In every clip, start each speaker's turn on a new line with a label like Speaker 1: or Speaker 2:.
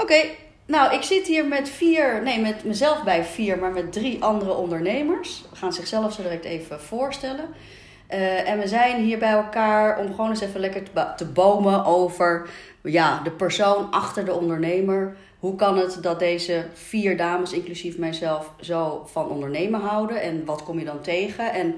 Speaker 1: Oké, nou ik zit hier met vier, nee met mezelf bij vier, maar met drie andere ondernemers. We gaan zichzelf zo direct even voorstellen. Uh, en we zijn hier bij elkaar om gewoon eens even lekker te, bomen over ja, de persoon achter de ondernemer. Hoe kan het dat deze vier dames, inclusief mijzelf, zo van ondernemen houden? En wat kom je dan tegen? En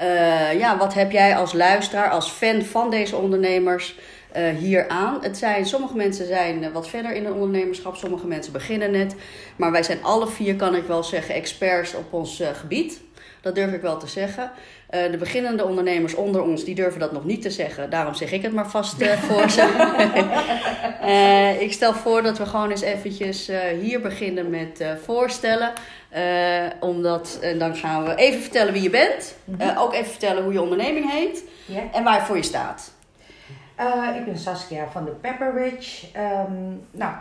Speaker 1: uh, ja, wat heb jij als luisteraar, als fan van deze ondernemers uh, hier aan? Het zijn, sommige mensen zijn wat verder in het ondernemerschap, sommige mensen beginnen net. Maar wij zijn alle vier, kan ik wel zeggen, experts op ons uh, gebied. Dat durf ik wel te zeggen. Uh, de beginnende ondernemers onder ons, die durven dat nog niet te zeggen. Daarom zeg ik het maar vast uh, voor ze. uh, ik stel voor dat we gewoon eens eventjes hier beginnen met voorstellen. omdat, en dan gaan we even vertellen wie je bent. Mm-hmm. ook even vertellen hoe je onderneming heet. Yeah. En waarvoor je staat.
Speaker 2: Ik ben Saskia van de Pepper Ridge. Um, nou,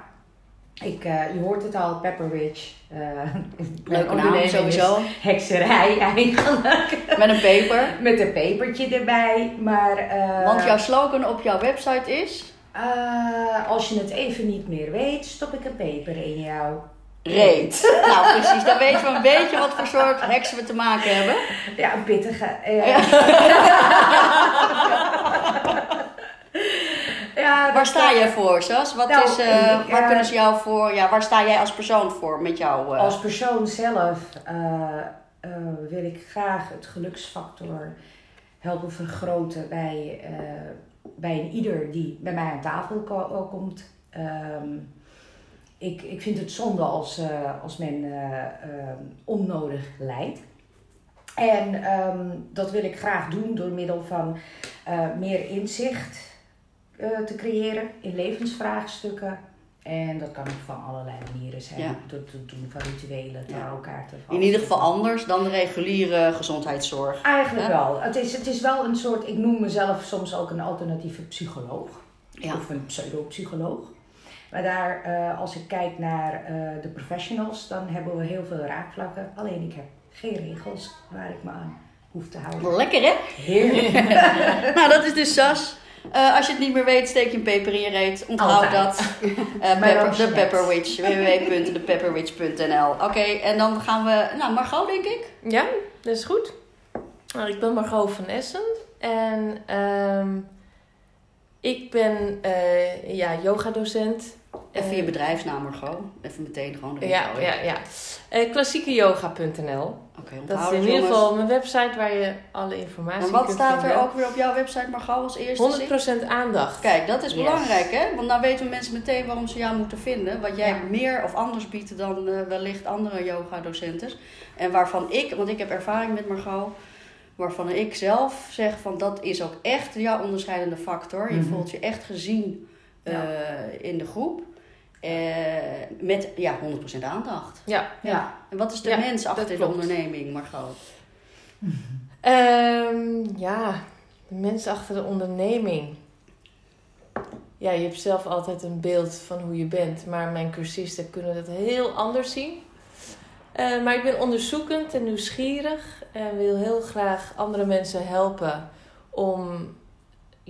Speaker 2: ik, uh, je hoort het al, Pepper Ridge. Uh,
Speaker 1: Leuke naam, sowieso.
Speaker 2: Hekserij eigenlijk.
Speaker 1: Met een peper.
Speaker 2: Met een pepertje erbij. Maar,
Speaker 1: Want jouw slogan op jouw website is?
Speaker 2: als je het even niet meer weet, stop ik een peper in jou.
Speaker 1: Reet. nou, precies. Dan weten we een beetje wat voor soort heksen we te maken hebben.
Speaker 2: Ja, een pittige. Ja.
Speaker 1: Ja, waar sta jij voor, Sas? Wat nou, is, uh, waar kunnen ze jou voor, ja, waar sta jij als persoon voor met jou?
Speaker 2: Uh... Als persoon zelf uh, wil ik graag het geluksfactor helpen vergroten bij, bij een ieder die bij mij aan tafel ko komt. Um, ik, ik vind het zonde als, als men onnodig lijdt. En um, dat wil ik graag doen door middel van meer inzicht te creëren in levensvraagstukken. En dat kan ook van allerlei manieren zijn. Ja. Door te doen van rituelen, tarotkaarten.
Speaker 1: Ja. In ieder geval anders dan de reguliere gezondheidszorg.
Speaker 2: Eigenlijk wel. Het is, het is wel een soort, ik noem mezelf soms ook een alternatieve psycholoog. Ja. Of een pseudopsycholoog. Maar daar, uh, als ik kijk naar uh, de professionals, dan hebben we heel veel raakvlakken. Alleen ik heb geen regels waar ik me aan hoef te houden.
Speaker 1: Lekker hè?
Speaker 2: Heerlijk.
Speaker 1: nou, dat is dus Sas. Uh, als je het niet meer weet, steek je een peper in je reet. Onthoud dat. Uh, pepper, de Pepperwitch. www.thepepperwitch.nl Oké, okay, en dan gaan we... Nou, Margot, denk ik.
Speaker 3: Ja, dat is goed. Nou, ik ben Margot van Essen. En um, ik ben uh, ja, yogadocent.
Speaker 1: Even je bedrijfsnaam, Margot. Even meteen gewoon
Speaker 3: erin Ja, ja, ja. Uh, klassiekeyoga.nl Okay, dat is in ieder geval mijn website waar je alle informatie
Speaker 1: kunt vinden. En wat staat er ook weer op jouw website, Margot, als eerste?
Speaker 3: 100% aandacht.
Speaker 1: Kijk, dat is belangrijk, hè? Want dan weten mensen meteen waarom ze jou moeten vinden. Wat jij ja. meer of anders biedt dan uh, wellicht andere yoga-docenten. En waarvan ik, want ik heb ervaring met Margot, waarvan ik zelf zeg van dat is ook echt jouw onderscheidende factor. Je mm -hmm. voelt je echt gezien uh, ja. in de groep. Uh, met ja, 100% aandacht.
Speaker 3: Ja.
Speaker 1: ja. En wat is de mens achter de onderneming, Margot?
Speaker 3: Um, ja, de mens achter de onderneming. Ja, je hebt zelf altijd een beeld van hoe je bent, maar mijn cursisten kunnen dat heel anders zien. Uh, maar ik ben onderzoekend en nieuwsgierig en wil heel graag andere mensen helpen om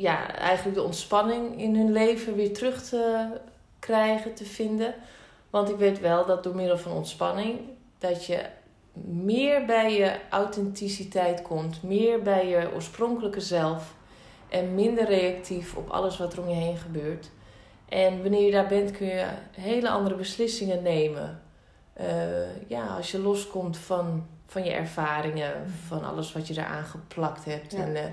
Speaker 3: ja, eigenlijk de ontspanning in hun leven weer terug te krijgen, te vinden. Want ik weet wel dat door middel van ontspanning dat je meer bij je authenticiteit komt, meer bij je oorspronkelijke zelf en minder reactief op alles wat er om je heen gebeurt. En wanneer je daar bent, kun je hele andere beslissingen nemen. Uh, ja, als je loskomt van, van je ervaringen, van alles wat je eraan geplakt hebt. En uh,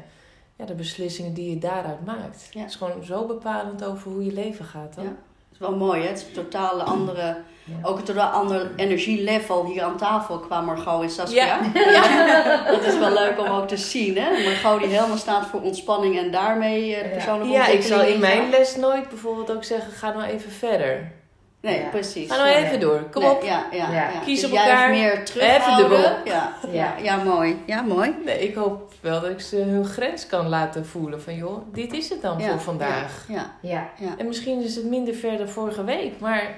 Speaker 3: ja, de beslissingen die je daaruit maakt. Het is gewoon zo bepalend over hoe je leven gaat. Dan.
Speaker 1: Ja wel mooi, hè? Het is een totaal andere, ook een totaal ander energielevel hier aan tafel qua Margot en Saskia. Ja. ja. Dat is wel leuk om ook te zien, hè? Margot die helemaal staat voor ontspanning en daarmee de persoonlijke
Speaker 3: ja. Ja, ik zal in mijn les nooit bijvoorbeeld ook zeggen, ga nou even verder.
Speaker 1: Nee, precies.
Speaker 3: Ga nou even door. Kom op.
Speaker 1: Ja, ja, ja.
Speaker 3: Kies dus op elkaar.
Speaker 1: meer Even dubbel. Ja, ja. Ja, mooi. Ja, mooi.
Speaker 3: Nee, ik hoop wel dat ik ze hun grens kan laten voelen. Van joh, dit is het dan voor vandaag.
Speaker 1: Ja, ja. Ja.
Speaker 3: En misschien is het minder ver dan vorige week, maar...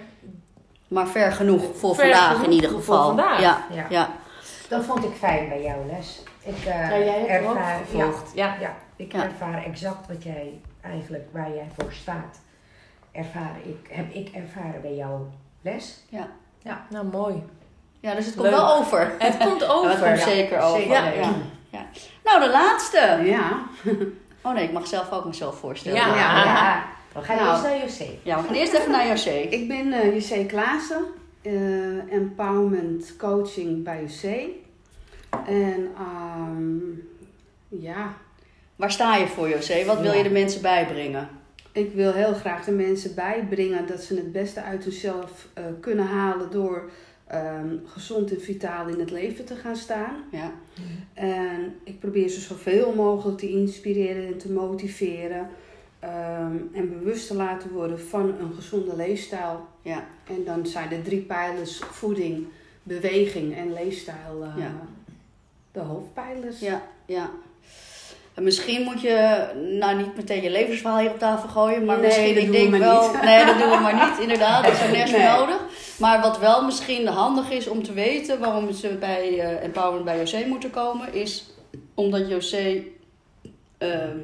Speaker 1: Maar ver genoeg voor ver vandaag genoeg in ieder geval. Voor
Speaker 3: vandaag.
Speaker 1: Ja, ja.
Speaker 2: Dat vond ik fijn bij jouw les. Ik uh,
Speaker 3: ja, jij hebt ervaar,
Speaker 2: ja, ja. ja, ik ervaar exact wat jij eigenlijk, waar jij voor staat. Ervaren ik, heb ik ervaren bij jouw les.
Speaker 3: Nou, mooi.
Speaker 1: Ja, dus het komt
Speaker 3: Leuk.
Speaker 1: wel over.
Speaker 3: Het komt
Speaker 1: Ja,
Speaker 3: over.
Speaker 1: het komt
Speaker 2: ja.
Speaker 1: zeker over.
Speaker 2: Zeker.
Speaker 1: Ja. Ja. Ja. Nou, de laatste.
Speaker 4: Ja.
Speaker 1: Oh nee, ik mag zelf ook mezelf voorstellen.
Speaker 3: Ja.
Speaker 2: Ja, ja. We gaan
Speaker 4: Nou.
Speaker 2: eerst naar José.
Speaker 1: Ja, we gaan eerst even naar José.
Speaker 4: Ik ben eh José Klaassen, eh, empowerment coaching bij UC. En ehm, ja,
Speaker 1: Waar sta je voor, José? Wat wil
Speaker 2: Ja.
Speaker 1: je de mensen bijbrengen?
Speaker 4: Ik wil heel graag de mensen bijbrengen dat ze het beste uit zichzelf eh, kunnen halen door ehm, gezond en vitaal in het leven te gaan staan.
Speaker 1: Ja.
Speaker 4: En ik probeer ze zoveel mogelijk te inspireren en te motiveren. ehm, en bewust te laten worden van een gezonde leefstijl.
Speaker 1: Ja.
Speaker 4: En dan zijn de drie pijlers voeding, beweging en leefstijl eh,
Speaker 1: Ja.
Speaker 4: de hoofdpijlers.
Speaker 1: Ja, ja. En misschien moet je, nou niet meteen je levensverhaal hier op tafel gooien, maar
Speaker 4: Nee,
Speaker 1: misschien, ik
Speaker 4: we
Speaker 1: denk
Speaker 4: maar
Speaker 1: wel,
Speaker 4: niet.
Speaker 1: nee, dat doen we maar niet, inderdaad, dat is er nergens
Speaker 4: Nee.
Speaker 1: nodig. Maar wat wel misschien handig is om te weten waarom ze bij eh, Empowerment bij José moeten komen, is omdat José ehm,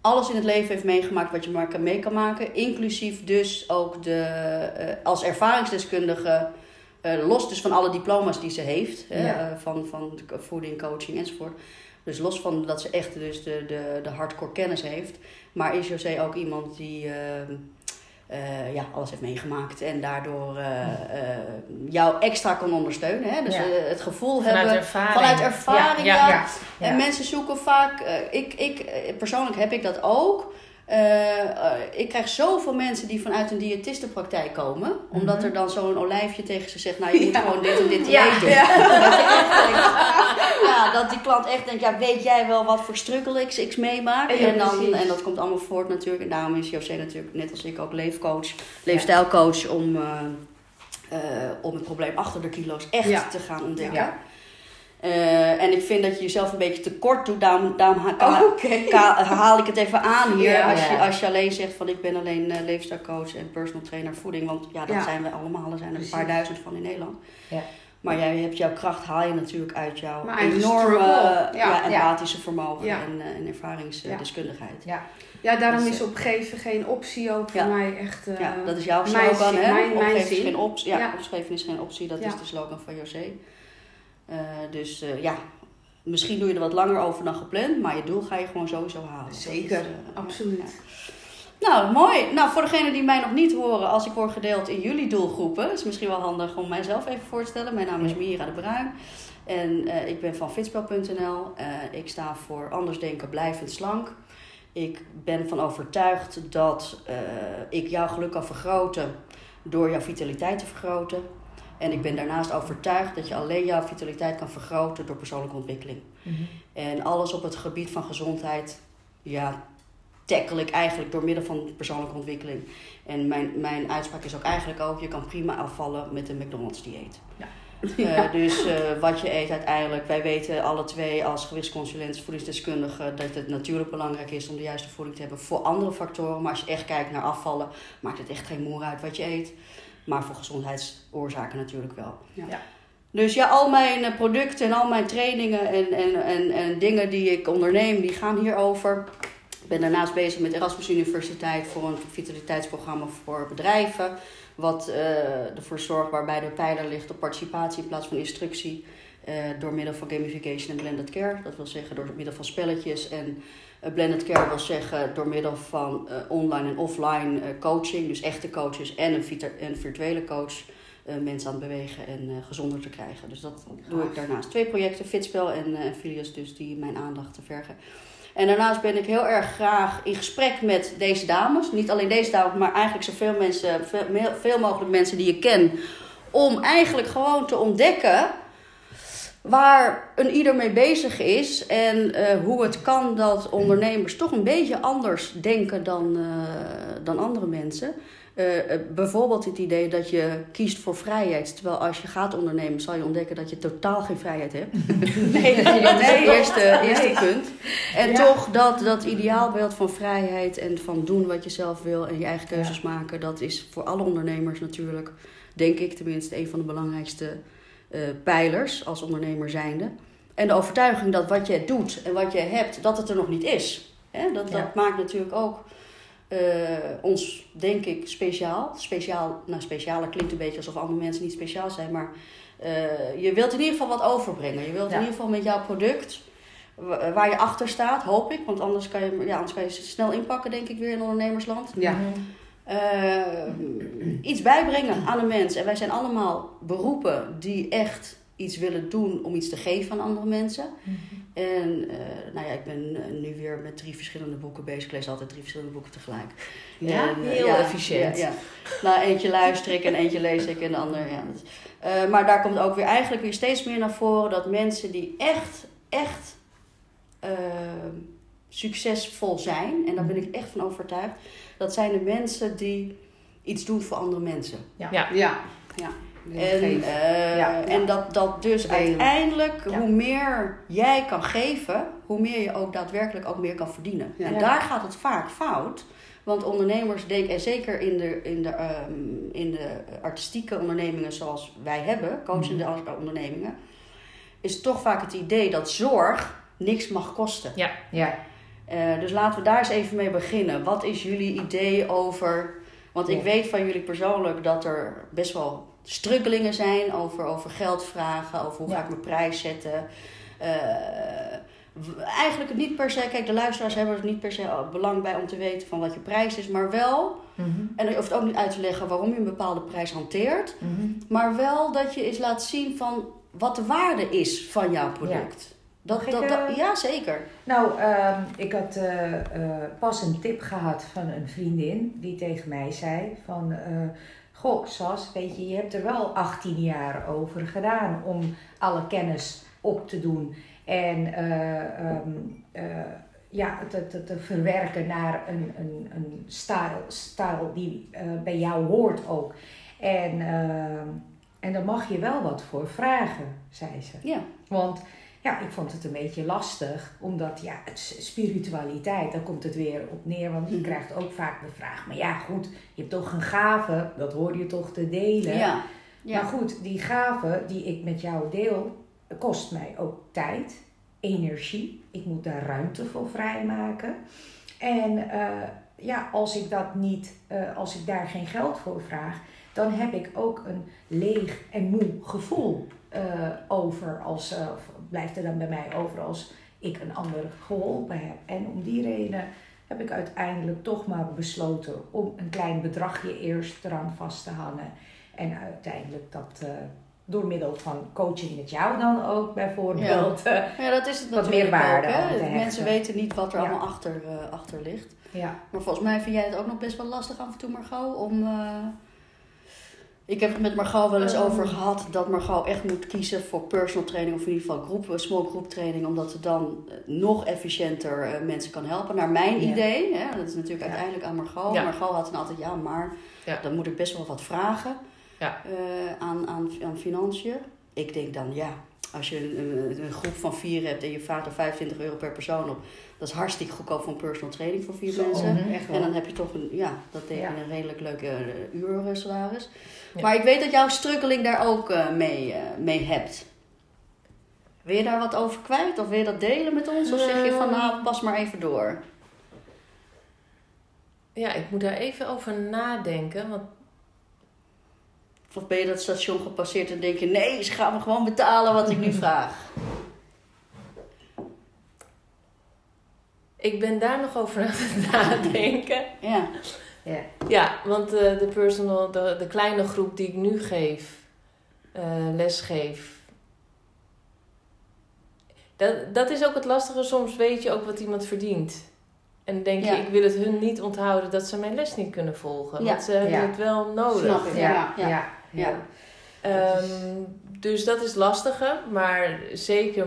Speaker 1: alles in het leven heeft meegemaakt wat je maar kan mee kan maken, inclusief dus ook de, eh, als ervaringsdeskundige. eh, los dus van alle diploma's die ze heeft,
Speaker 2: Ja.
Speaker 1: van, van voeding, coaching enzovoort. Dus los van dat ze echt dus de, de, de hardcore kennis heeft. Maar is José ook iemand die ehm, eh, ja, alles heeft meegemaakt. En daardoor eh, eh, jou extra kan ondersteunen. Hè? Dus
Speaker 2: Ja.
Speaker 1: eh, het gevoel
Speaker 3: Vanuit
Speaker 1: hebben
Speaker 3: ervaring.
Speaker 1: vanuit ervaring.
Speaker 3: Ja,
Speaker 1: Ja,
Speaker 3: ja.
Speaker 1: En mensen zoeken vaak... eh, ik, ik, eh, persoonlijk heb ik dat ook. Eh, eh, ik krijg zoveel mensen die vanuit een diëtistenpraktijk komen. Omdat
Speaker 2: Mhm.
Speaker 1: er dan zo'n olijfje tegen ze zegt... Nou, je moet
Speaker 4: Ja.
Speaker 1: gewoon dit en dit
Speaker 2: Ja,
Speaker 1: eten.
Speaker 2: ja.
Speaker 1: Dat, ja, die klant echt denkt... Ja, weet jij wel wat voor struggle ik, ik meemaak? En, dan,
Speaker 2: precies.
Speaker 1: en dat komt allemaal voort natuurlijk. En daarom is José natuurlijk, net als ik, ook leefcoach. Leefstijlcoach om... eh, om het probleem achter de kilo's echt
Speaker 4: Ja.
Speaker 1: te gaan ontdekken.
Speaker 2: Ja.
Speaker 1: Eh, en ik vind dat je jezelf een beetje tekort doet. Daarom, daarom ha-
Speaker 4: Oh,
Speaker 1: haal ik het even aan hier.
Speaker 4: Ja.
Speaker 1: als, je, als je alleen zegt van ik ben alleen eh leefstijlcoach en personal trainer voeding. Want ja, dat
Speaker 4: Ja.
Speaker 1: zijn we allemaal. Er zijn er een paar duizend van in Nederland.
Speaker 2: Ja.
Speaker 1: Maar jij hebt jouw kracht haal je natuurlijk uit jouw
Speaker 4: Mijn
Speaker 1: enorme empathische vermogen en, eh, en ervaringsdeskundigheid.
Speaker 2: Ja.
Speaker 4: Ja, daarom
Speaker 1: Dus,
Speaker 4: is opgeven geen optie ook voor
Speaker 1: ja.
Speaker 4: mij echt.
Speaker 1: Ja, dat is jouw
Speaker 4: mijn
Speaker 1: slogan, hè?
Speaker 4: mijn- mijn
Speaker 1: opgeven is
Speaker 4: zin.
Speaker 1: geen optie. Ja, opgeven is geen optie. Dat is de slogan van José. Eh, dus eh, ja, misschien doe je er wat langer over dan gepland, maar je doel ga je gewoon sowieso halen.
Speaker 4: Zeker,
Speaker 1: is, eh,
Speaker 4: absoluut.
Speaker 1: ja. Nou, mooi. Nou, voor degenen die mij nog niet horen, als ik word gedeeld in jullie doelgroepen, is misschien wel handig om mijzelf even voor te stellen. Mijn naam is Mira de Bruin en ik ben van fitspel.nl. Ik sta voor anders denken, blijvend slank. Ik ben van overtuigd dat ik jouw geluk kan vergroten door jouw vitaliteit te vergroten. En ik ben daarnaast overtuigd dat je alleen jouw vitaliteit kan vergroten door persoonlijke ontwikkeling.
Speaker 2: Mhm.
Speaker 1: En alles op het gebied van gezondheid, ja, tackle ik eigenlijk door middel van persoonlijke ontwikkeling. En mijn, mijn uitspraak is ook eigenlijk ook, je kan prima afvallen met een McDonald's dieet. Eh, dus eh, wat je eet uiteindelijk, wij weten alle twee als gewichtsconsulent, voedingsdeskundige, dat het natuurlijk belangrijk is om de juiste voeding te hebben voor andere factoren. Maar als je echt kijkt naar afvallen, maakt het echt geen moer uit wat je eet. Maar voor gezondheidsoorzaken natuurlijk wel.
Speaker 4: Ja.
Speaker 2: Ja.
Speaker 1: Dus ja, al mijn eh, producten en al mijn trainingen en, en, en, en dingen die ik onderneem, die gaan hierover. Ik ben daarnaast bezig met Erasmus Universiteit voor een vitaliteitsprogramma voor bedrijven. Wat eh, ervoor zorgt waarbij de pijler ligt op participatie in plaats van instructie. eh, door middel van gamification en blended care. Dat wil zeggen door middel van spelletjes. En blended care wil zeggen door middel van eh, online en offline eh, coaching. Dus echte coaches en een, virtuele coach. eh, mensen aan het bewegen en eh, gezonder te krijgen. Dus dat doe ik daarnaast. Twee projecten, Fitspel en eh Filius, dus die mijn aandacht te vergen. En daarnaast ben ik heel erg graag in gesprek met deze dames. Niet alleen deze dames, maar eigenlijk zoveel mensen, veel, mogelijk mensen die ik ken. Om eigenlijk gewoon te ontdekken waar een ieder mee bezig is. En eh, hoe het kan dat ondernemers toch een beetje anders denken dan, eh, dan andere mensen. Eh, bijvoorbeeld het idee dat je kiest voor vrijheid. Terwijl als je gaat ondernemen, zal je ontdekken dat je totaal geen vrijheid hebt.
Speaker 4: Nee,
Speaker 1: dat is het eerste, eerste punt. En
Speaker 2: Ja.
Speaker 1: toch dat, dat ideaalbeeld van vrijheid en van doen wat je zelf wil en je eigen keuzes maken, dat is voor alle ondernemers natuurlijk, denk ik tenminste, een van de belangrijkste eh, pijlers als ondernemer zijnde. En de overtuiging dat wat je doet en wat je hebt, dat het er nog niet is. Hè? Dat, dat maakt natuurlijk ook eh, ons, denk ik, speciaal. Speciaal, nou specialer klinkt een beetje alsof andere mensen niet speciaal zijn, maar eh, je wilt in ieder geval wat overbrengen. Je wilt
Speaker 2: Ja.
Speaker 1: in ieder geval met jouw product, wa- waar je achter staat, hoop ik, want anders kan je, ja, anders kan je snel inpakken, denk ik, weer in ondernemersland.
Speaker 4: Ja.
Speaker 1: Eh, iets bijbrengen aan de mens. En wij zijn allemaal beroepen die echt iets willen doen om iets te geven aan andere mensen. En eh, nou ja, ik ben eh, nu weer met drie verschillende boeken bezig. Ik lees altijd drie verschillende boeken tegelijk.
Speaker 4: Ja,
Speaker 1: En, eh,
Speaker 3: heel efficiënt.
Speaker 1: Ja, ja. Nou, eentje luister ik en eentje lees ik en de ander, ja. maar daar komt ook weer eigenlijk weer steeds meer naar voren dat mensen die echt, echt eh, succesvol zijn, en daar ben ik echt van overtuigd, dat zijn de mensen die iets doen voor andere mensen.
Speaker 3: Ja.
Speaker 4: Ja. ja.
Speaker 1: En, eh,
Speaker 2: Ja.
Speaker 1: en dat, dat dus
Speaker 4: Delen.
Speaker 1: uiteindelijk,
Speaker 2: Ja.
Speaker 1: hoe meer jij kan geven, hoe meer je ook daadwerkelijk ook meer kan verdienen.
Speaker 4: Ja.
Speaker 1: En
Speaker 2: Ja.
Speaker 1: daar gaat het vaak fout. Want ondernemers denken, en zeker in de, in de, ehm, in de artistieke ondernemingen zoals wij hebben, coachende
Speaker 2: Mhm.
Speaker 1: ondernemingen, is toch vaak het idee dat zorg niks mag kosten.
Speaker 2: Ja.
Speaker 1: Eh, dus laten we daar eens even mee beginnen. Wat is jullie idee over. Want ik
Speaker 2: Ja.
Speaker 1: weet van jullie persoonlijk dat er best wel struggelingen zijn over, over geldvragen, over hoe
Speaker 2: Ja.
Speaker 1: ga ik mijn prijs zetten. Eh, eigenlijk niet per se, kijk, de luisteraars hebben er niet per se belang bij om te weten van wat je prijs is, maar wel,
Speaker 2: Mhm.
Speaker 1: en je hoeft ook niet uit te leggen waarom je een bepaalde prijs hanteert,
Speaker 2: Mhm.
Speaker 1: maar wel dat je eens laat zien van wat de waarde is van jouw product. Dat,
Speaker 2: eh,
Speaker 1: ja, zeker.
Speaker 2: Nou, ehm, ik had eh, eh, pas een tip gehad van een vriendin die tegen mij zei van... Goh, Sas, weet je, je hebt er wel 18 jaar over gedaan om alle kennis op te doen. En eh, ehm, eh, ja, te, te, te verwerken naar een, een, een stijl, stijl die bij jou hoort ook. En, ehm, en daar mag je wel wat voor vragen, zei ze.
Speaker 1: Ja.
Speaker 2: Want ja, ik vond het een beetje lastig, omdat ja, het spiritualiteit, daar komt het weer op neer. Want je
Speaker 1: Mhm.
Speaker 2: krijgt ook vaak de vraag, maar ja goed, je hebt toch een gave, dat hoor je toch te delen.
Speaker 1: Ja. ja.
Speaker 2: Maar goed, die gave die ik met jou deel, kost mij ook tijd, energie. Ik moet daar ruimte voor vrijmaken. En eh, ja, als ik dat niet, eh, als ik daar geen geld voor vraag, dan heb ik ook een leeg en moe gevoel eh, over. Als, eh, blijft er dan bij mij over als ik een ander geholpen heb. En om die reden heb ik uiteindelijk toch maar besloten om een klein bedragje eerst eraan vast te hangen. En uiteindelijk dat eh, door middel van coaching met jou dan ook bijvoorbeeld. eh,
Speaker 1: Ja, dat is het
Speaker 2: Wat
Speaker 1: natuurlijk
Speaker 2: meer waarde
Speaker 1: ook. Hè? Mensen weten niet wat er
Speaker 2: Ja.
Speaker 1: allemaal achter, achter ligt.
Speaker 2: ja.
Speaker 1: Maar volgens mij vind jij het ook nog best wel lastig af en toe, Margot, om... eh, Ik heb het met Margot wel eens
Speaker 2: Ehm.
Speaker 1: over gehad dat Margot echt moet kiezen voor personal training of in ieder geval groep, small group training, omdat ze dan eh, nog efficiënter eh, mensen kan helpen. Naar mijn
Speaker 2: Ja.
Speaker 1: idee, hè, dat is natuurlijk
Speaker 2: Ja.
Speaker 1: uiteindelijk aan Margot.
Speaker 3: Ja.
Speaker 1: Margot had dan altijd, ja, maar dan moet ik best wel wat vragen eh, aan, aan, aan financiën. Ik denk dan, ja, als je een, groep van vier hebt en je vraagt er 25 euro per persoon op, dat is hartstikke goedkoop voor een personal training voor vier
Speaker 4: Zo,
Speaker 1: mensen. En dan heb je toch een, ja, dat
Speaker 2: Ja.
Speaker 1: een redelijk leuke uh, uursalaris.
Speaker 3: Ja.
Speaker 1: Maar ik weet dat jouw struggeling daar ook eh, mee, eh, mee hebt. Wil je daar wat over kwijt? Of wil je dat delen met ons? Of zeg je van,
Speaker 3: Ehm.
Speaker 1: nou, pas maar even door?
Speaker 3: Ja, ik moet daar even over nadenken. Want
Speaker 1: Of ben je dat station gepasseerd en denk je, nee, ze gaan me gewoon betalen wat ik nu vraag?
Speaker 3: ik ben daar nog over aan het nadenken.
Speaker 1: Ja,
Speaker 2: Ja.
Speaker 3: Ja, want eh, de personal, de, de kleine groep die ik nu geef, eh les geef. Dat, dat is ook het lastige. Soms weet je ook wat iemand verdient. En dan denk je,
Speaker 1: Ja.
Speaker 3: ik wil het hun niet onthouden dat ze mijn les niet kunnen volgen.
Speaker 1: Ja.
Speaker 3: Want ze hebben
Speaker 2: Ja.
Speaker 3: het wel nodig.
Speaker 1: snap ik.
Speaker 2: Ja.
Speaker 1: Ja,
Speaker 2: Ja.
Speaker 3: Ehm, dus dat is lastiger, maar zeker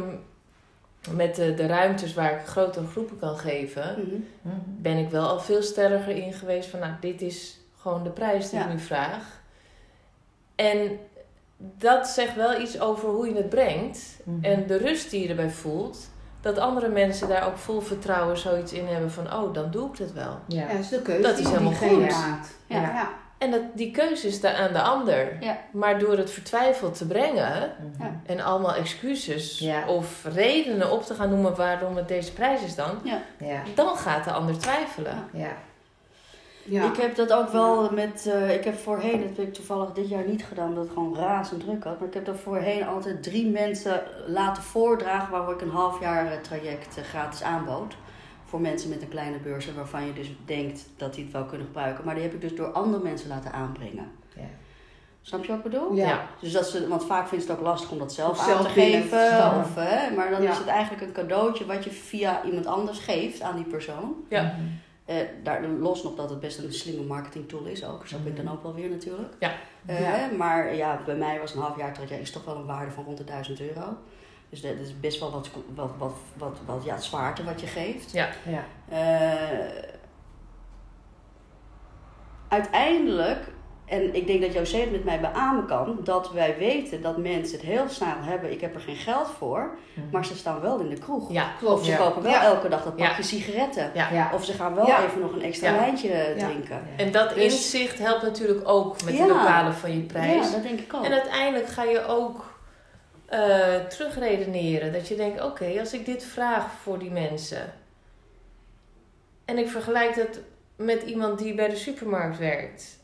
Speaker 3: met de, de ruimtes waar ik grotere groepen kan geven,
Speaker 1: Mhm.
Speaker 3: Ben ik wel al veel sterker in geweest van, nou, dit is gewoon de prijs die
Speaker 1: Ja.
Speaker 3: ik nu vraag. En dat zegt wel iets over hoe je het brengt
Speaker 2: Mhm.
Speaker 3: en de rust die je erbij voelt. Dat andere mensen daar ook vol vertrouwen zoiets in hebben van, oh, dan doe ik het wel.
Speaker 2: Ja.
Speaker 4: Ja, dat is de keuze
Speaker 3: Dat is
Speaker 4: die
Speaker 3: helemaal
Speaker 2: goed.
Speaker 4: maakt.
Speaker 1: Ja.
Speaker 4: Ja.
Speaker 3: En dat, die keuze is daar aan de ander.
Speaker 1: Ja.
Speaker 3: Maar door het vertwijfeld te brengen,
Speaker 2: Mhm.
Speaker 1: Ja.
Speaker 3: En allemaal excuses
Speaker 2: Ja.
Speaker 3: of redenen op te gaan noemen waarom het deze prijs is dan.
Speaker 2: Ja.
Speaker 3: Dan gaat de ander twijfelen.
Speaker 2: Ja.
Speaker 4: Ja.
Speaker 1: Ik heb dat ook wel met, eh, ik heb voorheen, dat heb ik toevallig dit jaar niet gedaan, omdat het gewoon razend druk had. Maar ik heb er voorheen altijd drie mensen laten voordragen waar ik een half jaar eh, traject eh, gratis aanbood. Voor mensen met een kleine beurs waarvan je dus denkt dat die het wel kunnen gebruiken. Maar die heb ik dus door andere mensen laten aanbrengen.
Speaker 2: Ja.
Speaker 1: Snap je wat ik bedoel?
Speaker 4: Ja.
Speaker 2: Ja.
Speaker 1: Dus dat ze, want vaak vinden ze het ook lastig om dat zelf
Speaker 4: Of
Speaker 1: aan
Speaker 4: zelf
Speaker 1: te geven. Of, hè, maar dan
Speaker 4: Ja.
Speaker 1: is het eigenlijk een cadeautje wat je via iemand anders geeft aan die persoon.
Speaker 3: Ja.
Speaker 1: Eh, daar, los nog dat het best een slimme marketingtool is ook. Snap ik dan ook wel weer natuurlijk.
Speaker 3: Ja.
Speaker 1: Eh,
Speaker 4: Ja.
Speaker 1: Maar ja, bij mij was een half jaar traject is toch wel een waarde van rond de 1000 euro. Dus dat is best wel wat, wat, wat, wat, wat ja, zwaarte wat je geeft.
Speaker 3: Ja.
Speaker 2: Ja.
Speaker 1: Eh, uiteindelijk, en ik denk dat José het met mij beamen kan, dat wij weten dat mensen het heel snel hebben. Ik heb er geen geld voor, maar ze staan wel in de kroeg.
Speaker 3: Ja,
Speaker 1: Of ze
Speaker 2: Ja.
Speaker 1: kopen wel
Speaker 4: Ja.
Speaker 1: elke dag dat
Speaker 3: Ja.
Speaker 1: pakje sigaretten.
Speaker 3: Ja.
Speaker 2: Ja.
Speaker 1: Of ze gaan wel
Speaker 4: Ja.
Speaker 1: even nog een extra
Speaker 3: Ja.
Speaker 1: wijntje
Speaker 4: Ja.
Speaker 1: drinken.
Speaker 3: En dat
Speaker 1: Dus-
Speaker 3: inzicht helpt natuurlijk ook met
Speaker 1: Ja.
Speaker 3: het bepalen van je prijs.
Speaker 1: Ja, dat denk ik ook.
Speaker 3: En uiteindelijk ga je ook eh, terugredeneren. Dat je denkt, oké, als ik dit vraag voor die mensen... en ik vergelijk dat met iemand die bij de supermarkt werkt...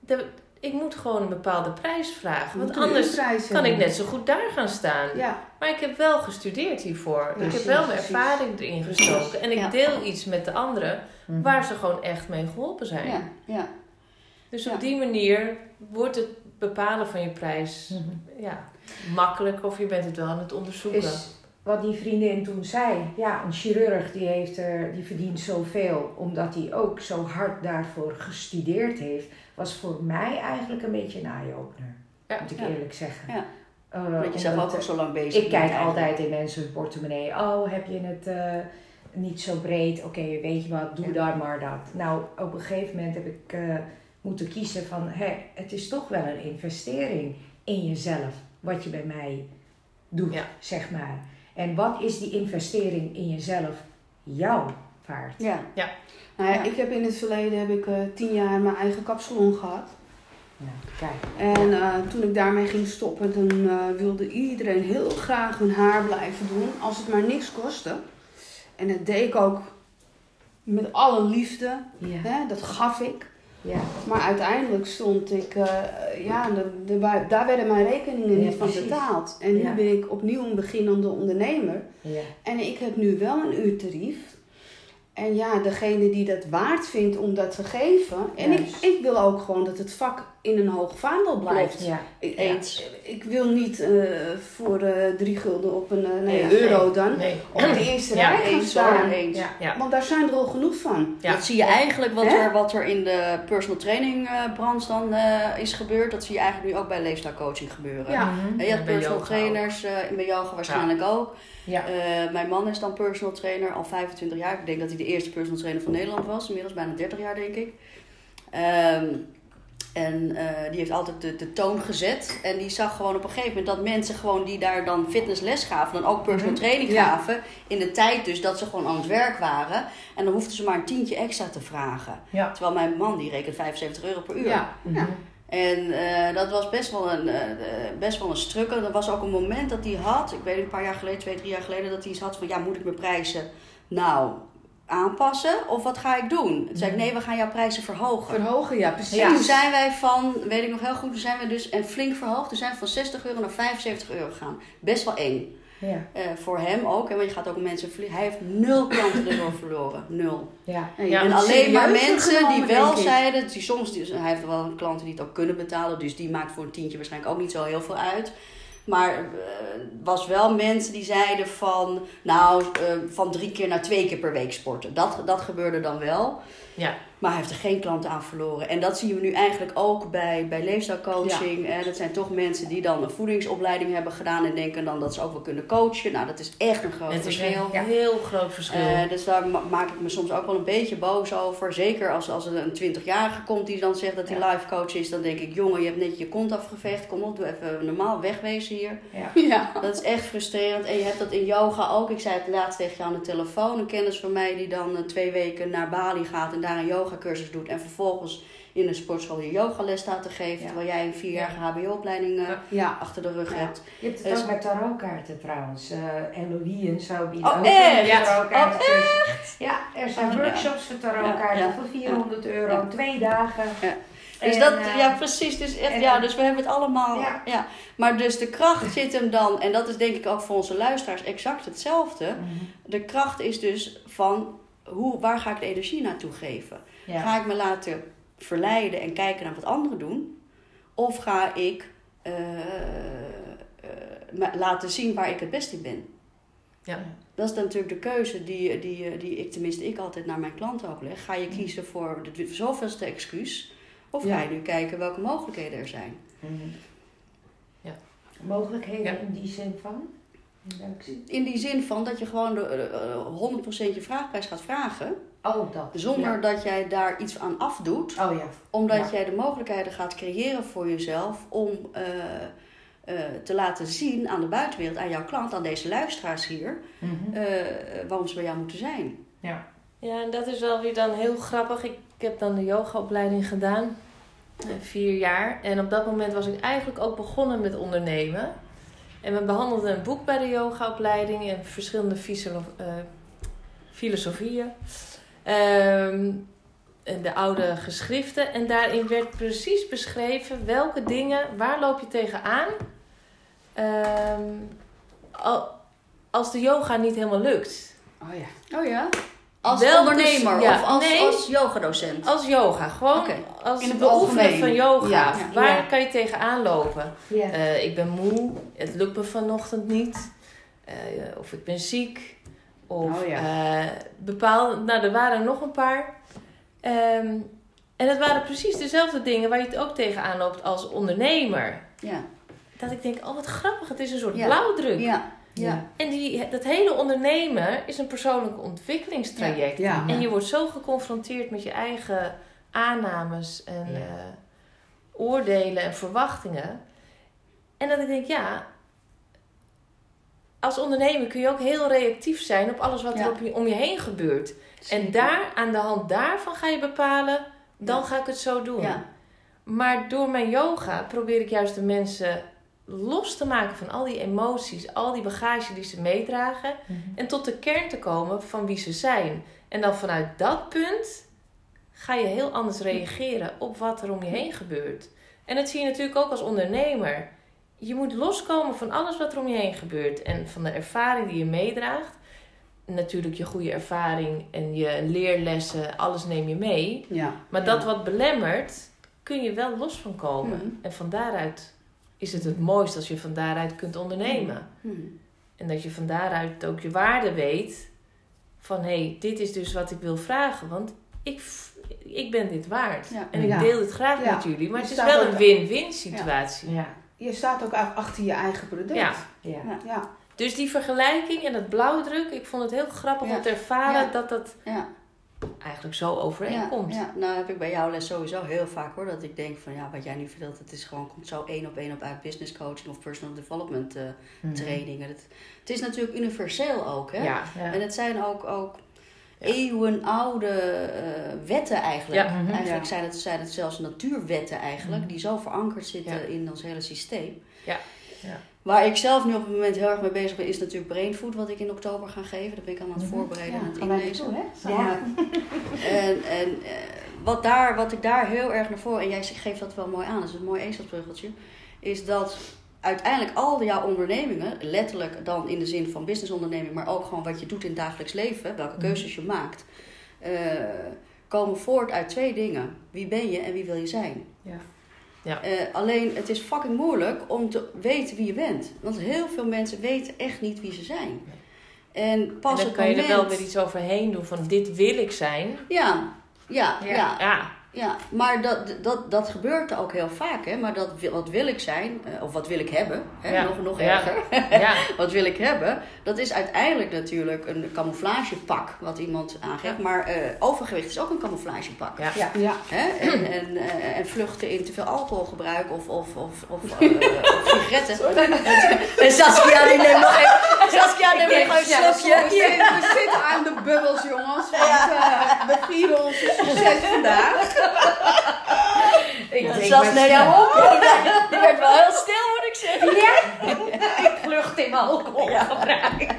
Speaker 3: de- ik moet gewoon een bepaalde prijs vragen. Want anders kan ik net zo goed daar gaan staan.
Speaker 4: Ja,
Speaker 3: Maar ik heb wel gestudeerd hiervoor. ik heb wel mijn
Speaker 4: precies.
Speaker 3: ervaring erin gestoken. En ik
Speaker 1: Ja.
Speaker 3: deel iets met de anderen
Speaker 2: Mhm.
Speaker 3: waar ze gewoon echt mee geholpen zijn.
Speaker 1: ja, ja.
Speaker 3: Dus op die manier wordt het bepalen van je prijs
Speaker 2: Mhm.
Speaker 3: ja, makkelijk of je bent het wel aan het onderzoeken.
Speaker 2: Is wat die vriendin toen zei. Ja, een chirurg die, heeft er, die verdient zoveel omdat hij ook zo hard daarvoor gestudeerd heeft. Was voor mij eigenlijk een beetje een eye-opener.
Speaker 3: Ja.
Speaker 2: moet ik
Speaker 1: Ja.
Speaker 2: eerlijk zeggen.
Speaker 1: Ja.
Speaker 2: Eh,
Speaker 1: Omdat je zelf ook al zo lang bezig
Speaker 2: Ik
Speaker 1: bent
Speaker 2: kijk
Speaker 1: eigenlijk.
Speaker 2: altijd in mensen portemonnee. Oh, heb je het eh, niet zo breed? Oké, weet je wat, doe
Speaker 1: Ja.
Speaker 2: daar maar dat. Nou, op een gegeven moment heb ik eh, moeten kiezen van... Hé, het is toch wel een investering in jezelf. Wat je bij mij doet,
Speaker 3: Ja.
Speaker 2: zeg maar. En wat is die investering in jezelf jouw waard?
Speaker 1: Ja,
Speaker 4: nou ja,
Speaker 1: Ja.
Speaker 4: ik heb in het verleden heb ik eh, tien jaar mijn eigen kapsalon gehad.
Speaker 2: Nou, kijk.
Speaker 4: En eh, toen ik daarmee ging stoppen, dan eh, wilde iedereen heel graag hun haar blijven doen, als het maar niks kostte. En dat deed ik ook met alle liefde,
Speaker 2: Ja,
Speaker 4: hè, dat gaf ik.
Speaker 2: Ja,
Speaker 4: Maar uiteindelijk stond ik, eh, ja, de, de, daar werden mijn rekeningen
Speaker 2: Ja,
Speaker 4: niet van betaald. En nu
Speaker 2: Ja.
Speaker 4: ben ik opnieuw een beginnende ondernemer.
Speaker 2: ja.
Speaker 4: En ik heb nu wel een uurtarief. En ja, degene die dat waard vindt om dat te geven. En ik, ik wil ook gewoon dat het vak in een hoog vaandel blijft.
Speaker 2: Ja.
Speaker 4: Ik,
Speaker 1: Eens.
Speaker 4: ik wil niet eh, voor eh, drie gulden op een eh, nee,
Speaker 3: Nee,
Speaker 4: euro
Speaker 3: nee,
Speaker 4: dan
Speaker 3: Nee.
Speaker 4: op de eerste
Speaker 3: Ja,
Speaker 4: rij gaan staan.
Speaker 1: eens.
Speaker 2: Ja.
Speaker 3: Ja.
Speaker 4: Want daar zijn er al genoeg van.
Speaker 3: Ja.
Speaker 1: Dat zie je eigenlijk wat er, wat er in de personal training eh, branche dan eh, is gebeurd. Dat zie je eigenlijk nu ook bij leefstijlcoaching gebeuren.
Speaker 4: Ja.
Speaker 3: Mhm.
Speaker 1: Je hebt personal trainers, eh bij yoga waarschijnlijk ook.
Speaker 2: Ja.
Speaker 1: Eh, mijn man is dan personal trainer al 25 jaar. Ik denk dat hij de eerste personal trainer van Nederland was. Inmiddels bijna 30 jaar, denk ik. Ehm, en eh, die heeft altijd de, de toon gezet. En die zag gewoon op een gegeven moment dat mensen gewoon die daar dan fitnessles gaven, dan ook personal
Speaker 2: Mhm.
Speaker 1: training
Speaker 4: Ja.
Speaker 1: gaven. In de tijd dus dat ze gewoon aan het werk waren. En dan hoefden ze maar een tientje extra te vragen.
Speaker 2: Ja.
Speaker 1: Terwijl mijn man die rekent 75 euro per uur.
Speaker 4: Ja.
Speaker 2: Mhm.
Speaker 4: Ja.
Speaker 1: En eh, dat was best wel een, eh, eh, best wel een strukkel. Er was ook een moment dat hij had, ik weet niet, een paar jaar geleden, twee, drie jaar geleden, dat hij iets had van, ja, moet ik mijn prijzen nou aanpassen of wat ga ik doen? Toen zei ik, nee, we gaan jouw prijzen verhogen.
Speaker 4: Verhogen, ja, precies.
Speaker 1: En toen zijn wij van, weet ik nog heel goed, toen zijn we dus en flink verhoogd. Toen zijn we van 60 euro naar 75 euro gegaan. Best wel eng.
Speaker 2: Ja.
Speaker 1: Eh, voor hem ook, hè, want je gaat ook mensen verliezen. Hij heeft nul klanten erdoor verloren. Nul.
Speaker 2: Ja.
Speaker 4: En,
Speaker 3: Ja,
Speaker 1: alleen maar mensen die wel zeiden, die soms, die, hij heeft wel klanten die het ook kunnen betalen, dus die maakt voor een tientje waarschijnlijk ook niet zo heel veel uit. Maar er was wel mensen die zeiden van, nou, eh, van drie keer naar twee keer per week sporten. Dat, dat gebeurde dan wel.
Speaker 3: Ja.
Speaker 1: Maar hij heeft er geen klanten aan verloren. En dat zien we nu eigenlijk ook bij, bij leefstijlcoaching. Dat zijn toch mensen die dan een voedingsopleiding hebben gedaan en denken dan dat ze ook wel kunnen coachen. Nou, dat is echt een groot
Speaker 3: Het is
Speaker 1: verschil.
Speaker 3: een heel groot verschil.
Speaker 1: Eh, dus daar ma- maak ik me soms ook wel een beetje boos over. Zeker als, als er een 20-jarige komt die dan zegt dat hij life coach is. Dan denk ik, jongen, je hebt net je kont afgeveegd. Kom op, doe even normaal wegwezen hier.
Speaker 2: Ja.
Speaker 4: Ja.
Speaker 1: Dat is echt frustrerend. En je hebt dat in yoga ook. Ik zei het laatst tegen je aan de telefoon. Een kennis van mij die dan eh, twee weken naar Bali gaat en daar een yogacursus doet. En vervolgens in een sportschool je yogales staat te geven.
Speaker 2: Ja.
Speaker 1: Terwijl jij een vierjarige HBO-opleiding eh, achter de rug
Speaker 2: Ja.
Speaker 1: hebt.
Speaker 2: Je hebt het
Speaker 1: Dus-
Speaker 2: ook met tarotkaarten trouwens. Eh Eloïe en zo bieden
Speaker 1: Oh,
Speaker 2: ook
Speaker 1: echt?
Speaker 2: tarotkaarten.
Speaker 1: Oh,
Speaker 2: Dus- Ja, er zijn
Speaker 1: Oh, ja.
Speaker 2: workshops voor tarotkaarten
Speaker 1: Ja, ja.
Speaker 2: voor 400 euro,
Speaker 1: Ja.
Speaker 2: twee dagen.
Speaker 1: Ja. Dus
Speaker 2: En,
Speaker 1: dat,
Speaker 2: eh,
Speaker 1: ja precies, dus echt,
Speaker 2: en-
Speaker 1: ja, dus we hebben het allemaal, ja.
Speaker 2: Ja.
Speaker 1: Maar dus de kracht zit hem dan, en dat is denk ik ook voor onze luisteraars exact hetzelfde.
Speaker 2: mhm.
Speaker 1: De kracht is dus van, hoe, waar ga ik de energie naartoe geven?
Speaker 2: Ja.
Speaker 1: Ga ik me laten verleiden en kijken naar wat anderen doen? Of ga ik eh, eh, me laten zien waar ik het best in ben?
Speaker 3: Ja.
Speaker 1: Dat is dan natuurlijk de keuze die, die, die ik, tenminste ik altijd naar mijn klanten ook leg. Ga je kiezen voor de zoveelste excuus? Of
Speaker 4: Ja.
Speaker 1: ga je nu kijken welke mogelijkheden er zijn?
Speaker 2: Mhm.
Speaker 3: Ja.
Speaker 2: Mogelijkheden
Speaker 3: Ja.
Speaker 2: in die zin van? In
Speaker 1: die zin van dat je gewoon de, eh, 100% je vraagprijs gaat vragen.
Speaker 2: Oh, dat.
Speaker 1: Zonder
Speaker 2: Ja.
Speaker 1: dat jij daar iets aan afdoet.
Speaker 2: Oh ja.
Speaker 1: Omdat
Speaker 2: Ja.
Speaker 1: jij de mogelijkheden gaat creëren voor jezelf om eh, eh, te laten zien aan de buitenwereld, aan jouw klant, aan deze luisteraars hier,
Speaker 2: Mhm.
Speaker 1: eh, waarom ze bij jou moeten zijn.
Speaker 2: Ja.
Speaker 3: Ja, en dat is wel weer dan heel grappig. Ik, ik heb dan de yogaopleiding gedaan, vier jaar. En op dat moment was ik eigenlijk ook begonnen met ondernemen. En we behandelden een boek bij de yogaopleiding en verschillende eh, filosofieën. Ehm, de oude geschriften. En daarin werd precies beschreven welke dingen, waar loop je tegenaan Ehm, al- als de yoga niet helemaal lukt.
Speaker 4: Oh ja.
Speaker 1: Oh ja? Als
Speaker 3: Wel
Speaker 1: ondernemer
Speaker 3: dus- ja,
Speaker 1: of als,
Speaker 3: nee.
Speaker 1: als yogadocent?
Speaker 3: Als yoga, gewoon als
Speaker 4: in het
Speaker 3: beoefener
Speaker 4: algemeen.
Speaker 3: van yoga.
Speaker 4: Ja.
Speaker 3: Waar
Speaker 2: Ja.
Speaker 3: kan je tegenaan lopen?
Speaker 2: Ja.
Speaker 3: Eh, ik ben moe, het lukt me vanochtend niet. Eh, of ik ben ziek. Of
Speaker 4: Oh ja.
Speaker 3: eh, bepaalde, nou er waren nog een paar. Ehm, en het waren precies dezelfde dingen waar je het ook tegenaan loopt als ondernemer.
Speaker 1: Ja.
Speaker 3: Dat ik denk, oh wat grappig, het is een soort
Speaker 1: Ja.
Speaker 3: blauwdruk.
Speaker 1: Ja. Ja.
Speaker 3: En die, dat hele ondernemen is een persoonlijk ontwikkelingstraject.
Speaker 4: Ja.
Speaker 3: En je wordt zo geconfronteerd met je eigen aannames en
Speaker 2: Ja.
Speaker 3: eh, oordelen en verwachtingen. En dat ik denk, ja, als ondernemer kun je ook heel reactief zijn op alles wat
Speaker 1: Ja.
Speaker 3: er op je, om je heen gebeurt. En daar, aan de hand daarvan ga je bepalen, dan
Speaker 1: Ja.
Speaker 3: ga ik het zo doen.
Speaker 1: Ja.
Speaker 3: Maar door mijn yoga probeer ik juist de mensen los te maken van al die emoties, al die bagage die ze meedragen.
Speaker 2: Mhm.
Speaker 3: En tot de kern te komen van wie ze zijn. En dan vanuit dat punt ga je heel anders reageren op wat er om je heen gebeurt. En dat zie je natuurlijk ook als ondernemer. Je moet loskomen van alles wat er om je heen gebeurt. En van de ervaring die je meedraagt. Natuurlijk je goede ervaring en je leerlessen, alles neem je mee.
Speaker 1: Ja.
Speaker 3: Maar
Speaker 1: Ja.
Speaker 3: dat wat belemmert, kun je wel los van komen.
Speaker 1: Mhm.
Speaker 3: En van daaruit is het het mooist als je van daaruit kunt ondernemen.
Speaker 1: Hm.
Speaker 3: En dat je van daaruit ook je waarde weet. Van hé, hey, dit is dus wat ik wil vragen. Want ik, ik ben dit waard.
Speaker 1: Ja.
Speaker 3: En ik deel het graag
Speaker 4: Ja.
Speaker 3: met jullie. Maar het is wel een win-win situatie.
Speaker 2: Ja.
Speaker 4: Je staat ook achter je eigen product.
Speaker 3: Ja.
Speaker 2: Ja.
Speaker 4: Ja.
Speaker 3: Dus die vergelijking en dat blauwdruk. Ik vond het heel grappig
Speaker 1: Ja.
Speaker 3: om te ervaren
Speaker 1: Ja.
Speaker 3: dat dat
Speaker 1: Ja.
Speaker 3: eigenlijk zo overeenkomt.
Speaker 1: ja, nou heb ik bij jouw les sowieso heel vaak hoor. Dat ik denk van ja, wat jij nu vertelt, het is gewoon, komt zo één op één op uit business coaching of personal development eh,
Speaker 2: Mhm.
Speaker 1: trainingen. Het, het is natuurlijk universeel ook hè.
Speaker 3: Ja.
Speaker 2: Ja.
Speaker 1: En het zijn ook, ook. Eeuwenoude eh, wetten eigenlijk.
Speaker 3: Ja.
Speaker 2: Mhm.
Speaker 1: Eigenlijk
Speaker 4: Ja.
Speaker 1: zijn, het, zijn het zelfs natuurwetten eigenlijk,
Speaker 2: Mhm.
Speaker 1: die zo verankerd zitten
Speaker 3: Ja.
Speaker 1: in ons hele systeem.
Speaker 3: Ja. Ja.
Speaker 1: Waar ik zelf nu op het moment heel erg mee bezig ben, is natuurlijk brainfood, wat ik in oktober ga geven. Daar ben ik aan het
Speaker 2: Mhm.
Speaker 1: voorbereiden en aan het inlezen.
Speaker 4: hè?
Speaker 2: Ja.
Speaker 1: En, en eh, wat, daar, wat ik daar heel erg naar voren, en jij geeft dat wel mooi aan, dat is een mooi ezelsbruggeltje, is dat uiteindelijk al jouw ondernemingen, letterlijk dan in de zin van businessonderneming, maar ook gewoon wat je doet in het dagelijks leven, welke
Speaker 2: Mhm.
Speaker 1: keuzes je maakt, eh, komen voort uit twee dingen. Wie ben je en wie wil je zijn?
Speaker 3: Ja. Ja.
Speaker 1: Eh, alleen het is fucking moeilijk om te weten wie je bent. Want heel veel mensen weten echt niet wie ze zijn. En pas
Speaker 3: en dan
Speaker 1: het
Speaker 3: kan je er wel weer iets overheen doen van dit wil ik zijn.
Speaker 1: Ja, ja, ja.
Speaker 2: Ja.
Speaker 3: Ja,
Speaker 1: Ja, maar dat, dat, dat gebeurt ook heel vaak. Hè? Maar dat, wat wil ik zijn, eh, of wat wil ik hebben, hè?
Speaker 3: Ja.
Speaker 1: nog, nog erger.
Speaker 3: ja.
Speaker 1: wat wil ik hebben, dat is uiteindelijk natuurlijk een camouflagepak wat iemand aangeeft.
Speaker 3: Ja.
Speaker 1: Maar eh, overgewicht is ook een camouflagepak.
Speaker 3: Ja.
Speaker 4: Ja. ja.
Speaker 1: Hè? En, en, eh, en vluchten in te veel alcoholgebruik of, of, of, of, eh, of sigaretten. en Saskia die neemt nog even, Saskia neemt nog even een slokje.
Speaker 4: we, zitten, we zitten aan de bubbels, jongens. Want eh, we vieren onze succes vandaag.
Speaker 2: Ik
Speaker 1: Ja, zelfs
Speaker 2: snel
Speaker 1: ja,
Speaker 2: op.
Speaker 1: Die werd wel heel stil, moet ik zeggen.
Speaker 2: Ik vlucht in mijn alcoholgebruik.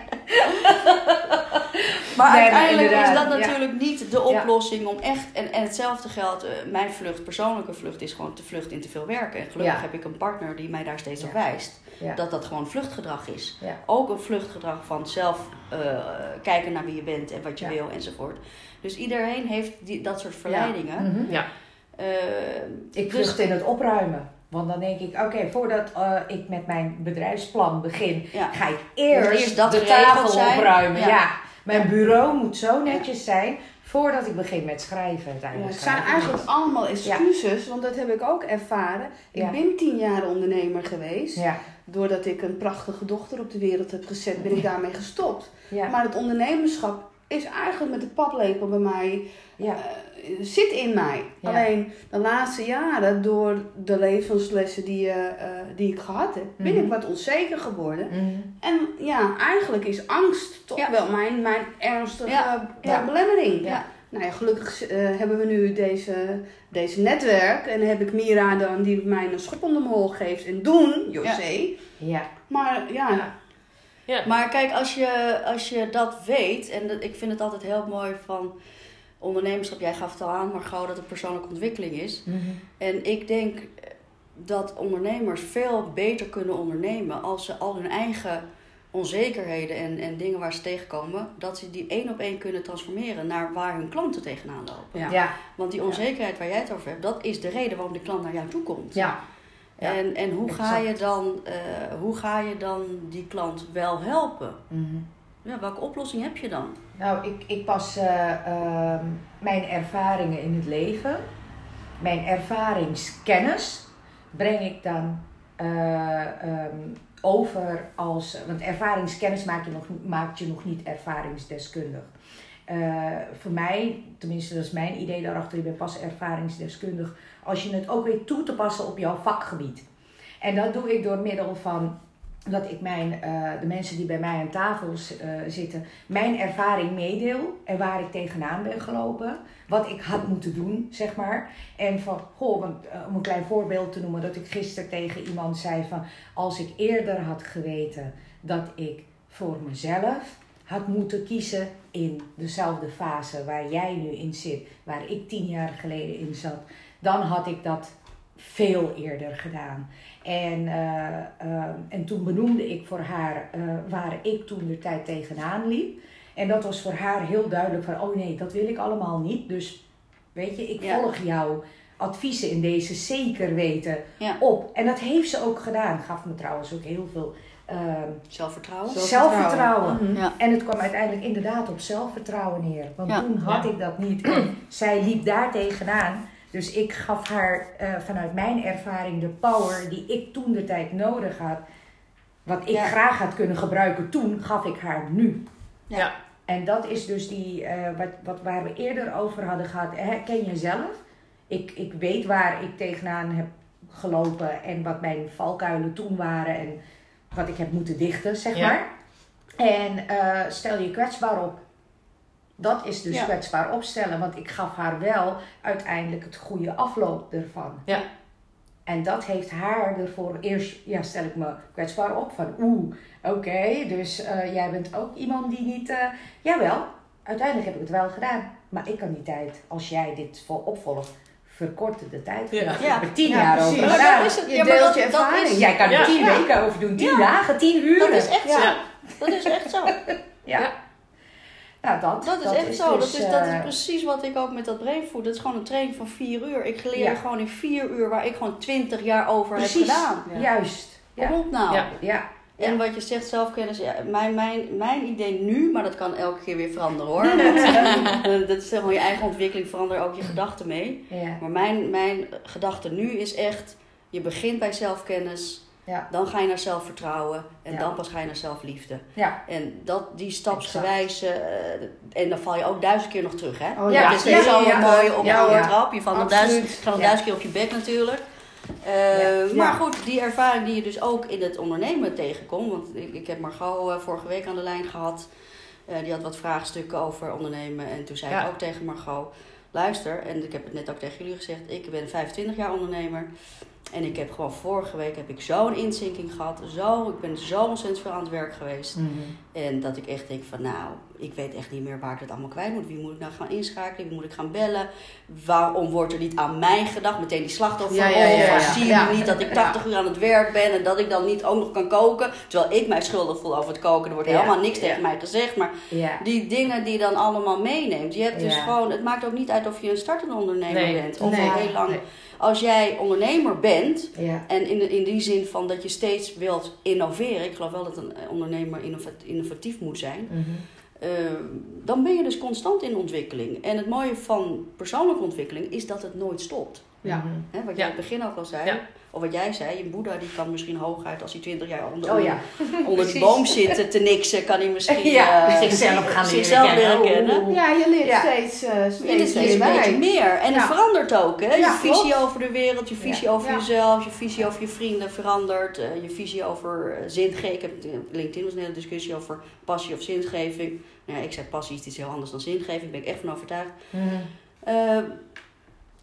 Speaker 1: Maar
Speaker 2: Nee, maar
Speaker 1: uiteindelijk is dat
Speaker 2: ja.
Speaker 1: natuurlijk niet de oplossing om echt. En, en hetzelfde geldt, eh, mijn vlucht, persoonlijke vlucht, is gewoon te vlucht in te veel werken. En gelukkig
Speaker 2: Ja.
Speaker 1: heb ik een partner die mij daar steeds
Speaker 2: Ja.
Speaker 1: op wijst.
Speaker 2: Ja.
Speaker 1: Dat dat gewoon vluchtgedrag is.
Speaker 2: Ja.
Speaker 1: Ook een vluchtgedrag van zelf eh, kijken naar wie je bent en wat je
Speaker 2: Ja.
Speaker 1: wil enzovoort. Dus iedereen heeft die, dat soort verleidingen.
Speaker 2: Mhm.
Speaker 3: Ja.
Speaker 1: Eh,
Speaker 2: Ik
Speaker 1: dus-
Speaker 2: vlucht in het opruimen. Want dan denk ik, oké, voordat eh, ik met mijn bedrijfsplan begin,
Speaker 1: Ja.
Speaker 2: ga ik eerst,
Speaker 1: dat
Speaker 2: de tafel
Speaker 1: zijn.
Speaker 2: opruimen.
Speaker 1: Ja.
Speaker 2: Ja. Mijn bureau moet zo netjes zijn voordat ik begin met schrijven. Uiteindelijk
Speaker 4: het zijn eigenlijk allemaal excuses, want dat heb ik ook ervaren. Ik ben tien jaar ondernemer geweest.
Speaker 2: Ja,
Speaker 4: Doordat ik een prachtige dochter op de wereld heb gezet, ben ik daarmee gestopt.
Speaker 2: ja,
Speaker 4: Maar het ondernemerschap is eigenlijk met de paplepel bij mij,
Speaker 2: ja.
Speaker 4: eh, zit in mij.
Speaker 2: Ja.
Speaker 4: Alleen de laatste jaren, door de levenslessen die, eh, eh, die ik gehad heb, ben
Speaker 2: Mhm.
Speaker 4: ik wat onzeker geworden.
Speaker 2: Mhm.
Speaker 4: En ja, eigenlijk is angst toch
Speaker 1: Ja.
Speaker 4: wel mijn, mijn ernstige
Speaker 1: Ja.
Speaker 4: belemmering.
Speaker 1: Ja.
Speaker 4: Nou ja, gelukkig hebben we nu deze, deze netwerk. En dan heb ik Mira dan die mij een schop onder mijn hol geeft. En doen, José.
Speaker 2: ja.
Speaker 4: Maar ja,
Speaker 3: Ja. Ja.
Speaker 1: Maar kijk, als je, als je dat weet, en dat, ik vind het altijd heel mooi van ondernemerschap, jij gaf het al aan, Margot, dat het persoonlijke ontwikkeling is.
Speaker 2: Mhm.
Speaker 1: En ik denk dat ondernemers veel beter kunnen ondernemen als ze al hun eigen onzekerheden en, en dingen waar ze tegenkomen, dat ze die één op één kunnen transformeren naar waar hun klanten tegenaan lopen.
Speaker 4: Ja.
Speaker 2: Ja,
Speaker 1: Want die onzekerheid waar jij het over hebt, dat is de reden waarom de klant naar jou toe komt.
Speaker 2: ja. Ja.
Speaker 1: En, en hoe, ga
Speaker 2: Exact.
Speaker 1: je dan, eh, hoe ga je dan die klant wel helpen?
Speaker 2: Mhm.
Speaker 1: Ja, welke oplossing heb je dan?
Speaker 2: Nou, ik, ik pas eh, ehm, mijn ervaringen in het leven, mijn ervaringskennis, breng ik dan eh, ehm, over als. Want ervaringskennis maakt je nog, maakt je nog niet ervaringsdeskundig. Eh, voor mij, tenminste dat is mijn idee daarachter, ik ben pas ervaringsdeskundig als je het ook weet toe te passen op jouw vakgebied. En dat doe ik door middel van dat ik mijn, eh, de mensen die bij mij aan tafel eh, zitten, mijn ervaring meedeel en waar ik tegenaan ben gelopen. Wat ik had moeten doen, zeg maar. En van, goh, want, eh, om een klein voorbeeld te noemen, dat ik gisteren tegen iemand zei van, als ik eerder had geweten dat ik voor mezelf had moeten kiezen in dezelfde fase waar jij nu in zit, waar ik tien jaar geleden in zat, dan had ik dat veel eerder gedaan. En, eh, eh, en toen benoemde ik voor haar eh, waar ik toen de tijd tegenaan liep. En dat was voor haar heel duidelijk van, oh nee, dat wil ik allemaal niet. Dus weet je, ik
Speaker 1: Ja.
Speaker 2: volg jouw adviezen in deze zeker weten
Speaker 1: Ja.
Speaker 2: op. En dat heeft ze ook gedaan. Gaf me trouwens ook heel veel ehm,
Speaker 1: Zelfvertrouwen?
Speaker 4: Zelfvertrouwen. Mhm.
Speaker 1: Ja.
Speaker 2: En het kwam uiteindelijk inderdaad op zelfvertrouwen neer. Want toen had ik dat niet. En zij liep daar tegenaan. Dus ik gaf haar eh, vanuit mijn ervaring de power die ik toen de tijd nodig had. Wat ik
Speaker 1: Ja.
Speaker 2: graag had kunnen gebruiken toen, gaf ik haar nu.
Speaker 1: Ja.
Speaker 3: Ja.
Speaker 2: En dat is dus die, eh, wat, wat waar we eerder over hadden gehad. Herken jezelf? Ik, ik weet waar ik tegenaan heb gelopen en wat mijn valkuilen toen waren en wat ik heb moeten dichten, zeg
Speaker 3: Ja.
Speaker 2: maar. En eh, stel je kwetsbaar op. Dat is dus
Speaker 1: Ja.
Speaker 2: kwetsbaar opstellen, want ik gaf haar wel uiteindelijk het goede afloop ervan.
Speaker 3: Ja.
Speaker 2: En dat heeft haar ervoor, eerst ja, stel ik me kwetsbaar op van oeh, oké, dus eh, jij bent ook iemand die niet, eh, jawel, uiteindelijk heb ik het wel gedaan. Maar ik kan die tijd, als jij dit vol opvolgt, verkorten de tijd.
Speaker 3: Ja.
Speaker 2: Ja. Ik
Speaker 1: Ja.
Speaker 2: tien
Speaker 4: Ja,
Speaker 2: jaar
Speaker 4: precies.
Speaker 2: over gedaan.
Speaker 1: dat het.
Speaker 4: Je
Speaker 1: Ja, maar dat-
Speaker 4: je
Speaker 1: dat
Speaker 4: ervaring.
Speaker 1: is-
Speaker 2: Jij kan er
Speaker 3: Ja.
Speaker 2: tien
Speaker 1: Ja.
Speaker 2: weken over doen, tien
Speaker 1: Ja.
Speaker 2: dagen, tien uur.
Speaker 1: Dat is echt zo.
Speaker 3: Ja.
Speaker 1: Dat is echt zo.
Speaker 2: Ja.
Speaker 3: Ja.
Speaker 2: Nou, dat,
Speaker 1: Dat is echt zo.
Speaker 2: dus,
Speaker 1: dat, is, dat is
Speaker 2: eh,
Speaker 1: precies wat ik ook met dat brainfood. Dat is gewoon een training van vier uur. Ik leer
Speaker 2: Ja.
Speaker 1: gewoon in vier uur waar ik gewoon twintig jaar over
Speaker 2: precies,
Speaker 1: heb gedaan.
Speaker 4: Ja.
Speaker 2: juist.
Speaker 1: Kom
Speaker 2: Ja.
Speaker 1: op nou.
Speaker 3: Ja.
Speaker 2: Ja.
Speaker 1: En wat je zegt, zelfkennis. Ja, mijn, mijn, mijn idee nu, maar dat kan elke keer weer veranderen hoor. Want, eh, dat is gewoon je eigen ontwikkeling, verander ook je gedachten mee.
Speaker 2: Ja.
Speaker 1: Maar mijn, mijn gedachte nu is echt, je begint bij zelfkennis.
Speaker 2: Ja.
Speaker 1: Dan ga je naar zelfvertrouwen. En
Speaker 2: Ja.
Speaker 1: dan pas ga je naar zelfliefde.
Speaker 2: Ja.
Speaker 1: En dat, die stapsgewijs. eh, en dan val je ook duizend keer nog terug, hè?
Speaker 4: Oh,
Speaker 2: Ja.
Speaker 1: Het is
Speaker 2: ja,
Speaker 1: mooie op een trap. Je valt nog duizend, gaat nog duizend keer op je bek natuurlijk. Eh. Maar goed, die ervaring die je dus ook in het ondernemen tegenkomt. Want ik, ik heb Margot eh, vorige week aan de lijn gehad. Eh, die had wat vraagstukken over ondernemen. En toen zei ik ook tegen Margot. luister, en ik heb het net ook tegen jullie gezegd, ik ben 25 jaar ondernemer. En ik heb gewoon vorige week heb ik zo'n inzinking gehad. Zo, ik ben zo ontzettend veel aan het werk geweest.
Speaker 2: Mhm.
Speaker 1: En dat ik echt denk van nou, ik weet echt niet meer waar ik het allemaal kwijt moet. Wie moet ik nou gaan inschakelen? Wie moet ik gaan bellen? Waarom wordt er niet aan mij gedacht? Meteen die slachtofferrol.
Speaker 4: Ja, ja, ja,
Speaker 1: Van,
Speaker 4: ja.
Speaker 1: Zie je niet dat ik 80 uur aan het werk ben en dat ik dan niet ook nog kan koken? Terwijl ik mij schuldig voel over het koken. Er wordt helemaal niks tegen mij gezegd. Maar die dingen die je dan allemaal meeneemt. Je hebt dus gewoon, het maakt ook niet uit of je een startende ondernemer
Speaker 3: Nee.
Speaker 1: bent. Of
Speaker 4: Nee.
Speaker 1: al heel lang.
Speaker 4: Nee.
Speaker 1: Als jij ondernemer bent,
Speaker 2: Ja.
Speaker 1: en in, in die zin van dat je steeds wilt innoveren. Ik geloof wel dat een ondernemer innova- innovatief moet zijn.
Speaker 2: Mhm.
Speaker 1: eh, dan ben je dus constant in ontwikkeling. En het mooie van persoonlijke ontwikkeling is dat het nooit stopt.
Speaker 4: Ja.
Speaker 2: Mhm.
Speaker 1: Hè, wat jij
Speaker 3: Ja.
Speaker 1: in het begin ook al zei.
Speaker 3: Ja.
Speaker 1: Of wat jij zei, je Boeddha die kan misschien hooguit als hij 20 jaar onder,
Speaker 2: Oh ja.
Speaker 1: onder
Speaker 2: Precies.
Speaker 1: boom zit te niksen, kan hij misschien
Speaker 2: Ja,
Speaker 1: eh,
Speaker 2: zichzelf gaan leren
Speaker 1: zichzelf
Speaker 2: kennen.
Speaker 1: leren kennen.
Speaker 2: Oeh.
Speaker 4: Ja, je leert
Speaker 2: Ja.
Speaker 4: steeds, uh, steeds,
Speaker 1: steeds een
Speaker 4: meer
Speaker 1: beetje meer. En
Speaker 4: Ja.
Speaker 1: het verandert ook. Hè?
Speaker 4: Ja,
Speaker 1: je visie
Speaker 4: klopt.
Speaker 1: over de wereld, je visie
Speaker 2: Ja.
Speaker 1: over
Speaker 4: Ja.
Speaker 1: jezelf, je visie over je vrienden verandert. eh, je visie over zingeving. Ik heb, LinkedIn was een hele discussie over passie of zingeving. Nou, ja, ik zei passie is iets heel anders dan zingeving. Daar ben ik echt van overtuigd.
Speaker 2: Mhm.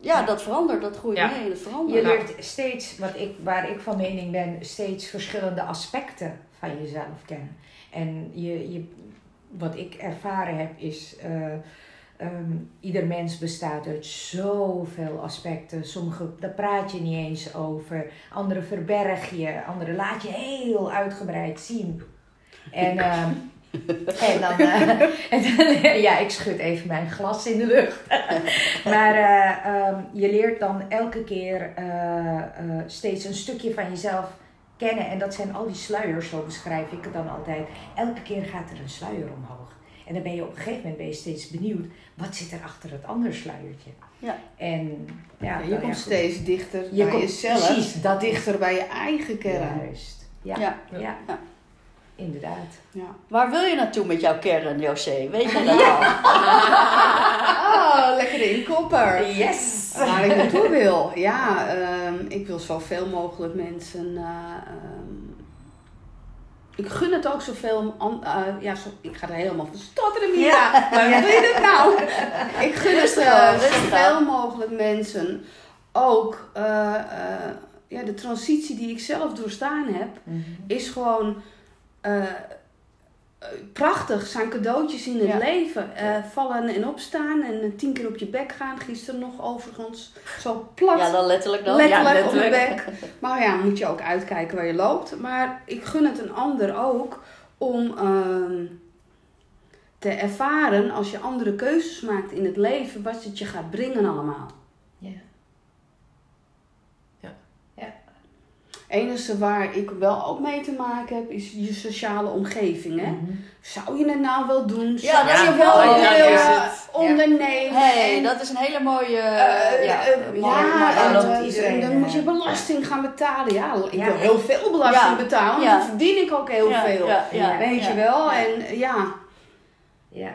Speaker 1: Ja, dat verandert. Dat groeit
Speaker 3: Ja.
Speaker 1: mee. Dat verandert.
Speaker 2: Je leert steeds, wat ik, waar ik van mening ben, steeds verschillende aspecten van jezelf kennen. En je, je, wat ik ervaren heb is, eh, ehm, ieder mens bestaat uit zoveel aspecten. Sommige, daar praat je niet eens over. Andere verberg je, andere laat je heel uitgebreid zien. En, ehm, en dan, eh, en dan- ja, ik schud even mijn glas in de lucht. maar eh, ehm, je leert dan elke keer eh, eh, steeds een stukje van jezelf kennen. En dat zijn al die sluiers, zo beschrijf ik het dan altijd. Elke keer gaat er een sluier omhoog. En dan ben je op een gegeven moment ben je steeds benieuwd, wat zit er achter het andere sluiertje?
Speaker 1: Ja.
Speaker 2: En ja,
Speaker 4: Ja, je
Speaker 2: nou
Speaker 4: komt
Speaker 2: ja,
Speaker 4: steeds dichter
Speaker 2: Je
Speaker 4: bij
Speaker 2: komt-
Speaker 4: jezelf.
Speaker 2: precies, dat is-
Speaker 4: dichter bij je eigen kern.
Speaker 2: Juist. Ja,
Speaker 1: Ja.
Speaker 2: ja.
Speaker 1: Ja.
Speaker 2: Inderdaad.
Speaker 4: Ja.
Speaker 1: Waar wil je naartoe met jouw kern, José? Weet je dat al?
Speaker 4: Oh, lekker in kopper.
Speaker 2: Yes!
Speaker 4: Waar ik naartoe wil? Ja, ehm, ik wil zoveel mogelijk mensen. eh, ehm, ik gun het ook zoveel. Eh, ja, zo, ik ga er helemaal van stotteren, Mira. Maar hoe doe je dat nou? ik gun het eh, zoveel mogelijk mensen ook. ja, de transitie die ik zelf doorstaan heb,
Speaker 2: Mhm.
Speaker 4: is gewoon. Eh, eh, prachtig, zijn cadeautjes in het
Speaker 1: Ja.
Speaker 4: leven. Eh, vallen en opstaan en tien keer op je bek gaan. Gisteren nog overigens zo plat.
Speaker 1: Ja, dan letterlijk dan.
Speaker 4: letterlijk,
Speaker 1: ja,
Speaker 4: op de bek. Maar ja, moet je ook uitkijken waar je loopt. Maar ik gun het een ander ook om ehm, te ervaren als je andere keuzes maakt in het leven, wat het je gaat brengen allemaal.
Speaker 2: Ja.
Speaker 4: Enige waar ik wel ook mee te maken heb, is je sociale omgeving. Hè?
Speaker 2: Mhm.
Speaker 4: Zou je het nou wel doen?
Speaker 1: Ja,
Speaker 4: Zou
Speaker 1: dat
Speaker 4: je
Speaker 1: is
Speaker 4: wel
Speaker 1: ja, ja.
Speaker 4: ondernemen?
Speaker 1: hey, dat is een hele mooie...
Speaker 4: Eh,
Speaker 1: ja,
Speaker 4: eh,
Speaker 1: mooie-
Speaker 4: ja,
Speaker 1: mooie
Speaker 4: en,
Speaker 2: iedereen,
Speaker 4: dan moet je belasting gaan betalen. Ja, ik
Speaker 2: Ja.
Speaker 4: wil heel veel belasting
Speaker 1: Ja.
Speaker 4: betalen, want
Speaker 1: Ja.
Speaker 4: dan verdien ik ook heel
Speaker 1: Ja,
Speaker 4: veel.
Speaker 1: ja, ja,
Speaker 4: Weet
Speaker 1: ja,
Speaker 4: je wel?
Speaker 1: ja.
Speaker 4: En eh, ja,
Speaker 2: Ja.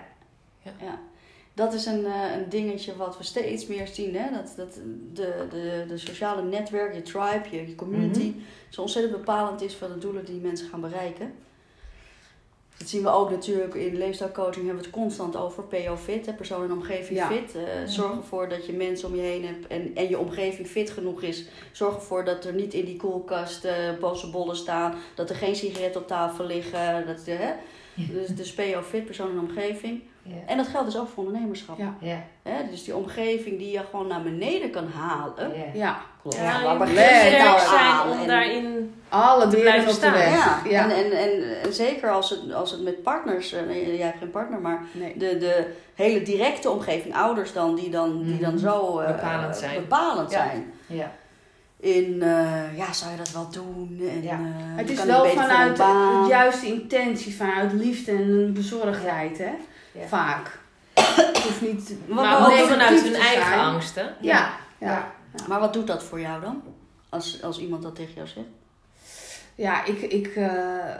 Speaker 1: Dat is een, eh, een dingetje wat we steeds meer zien. Hè? Dat, dat de, de, de sociale netwerk, je tribe, je, je community, zo ontzettend bepalend is voor de doelen die mensen gaan bereiken. Dat zien we ook natuurlijk in leefstijlcoaching, hebben we het constant over PO fit, hè? persoon en omgeving
Speaker 4: Ja.
Speaker 1: fit. Eh, Zorg ervoor dat je mensen om je heen hebt en, en je omgeving fit genoeg is. Zorg ervoor dat er niet in die koelkast eh boze bollen staan, dat er geen sigaretten op tafel liggen. Dat, hè? Dus, dus PO fit, persoon en omgeving.
Speaker 2: Ja.
Speaker 1: En dat geldt dus ook voor ondernemerschap.
Speaker 4: Ja.
Speaker 2: Ja.
Speaker 1: Hè? Dus die omgeving die je gewoon naar beneden kan halen.
Speaker 2: Ja.
Speaker 4: ja.
Speaker 1: Klopt.
Speaker 3: Ja,
Speaker 1: waar nou
Speaker 3: zijn om
Speaker 1: En-
Speaker 3: daarin...
Speaker 4: Alle
Speaker 3: Te blijven
Speaker 4: op de
Speaker 3: staan.
Speaker 4: weg.
Speaker 1: Ja,
Speaker 4: Ja.
Speaker 1: En, en, en, en zeker als het, als het met partners, eh, nee, jij hebt geen partner, maar
Speaker 4: Nee.
Speaker 1: de, de hele directe omgeving, ouders dan, die dan, die dan
Speaker 2: Mhm.
Speaker 1: zo eh,
Speaker 3: Bepalend zijn.
Speaker 1: bepalend
Speaker 2: Ja.
Speaker 1: zijn.
Speaker 2: Ja.
Speaker 1: In, eh, ja, zou je dat wel doen? En,
Speaker 2: Ja.
Speaker 1: eh,
Speaker 4: Het is
Speaker 1: kan
Speaker 4: wel vanuit de juiste intentie, vanuit liefde en bezorgdheid, hè?
Speaker 2: Ja.
Speaker 4: Vaak. Het hoeft niet.
Speaker 1: Wat-
Speaker 3: Maar
Speaker 1: wat-
Speaker 3: ook vanuit hun eigen
Speaker 4: zijn.
Speaker 3: angsten.
Speaker 4: Ja, ja.
Speaker 1: Maar wat doet dat voor jou dan? Als, als iemand dat tegen jou zegt?
Speaker 4: Ja, ik, ik, eh,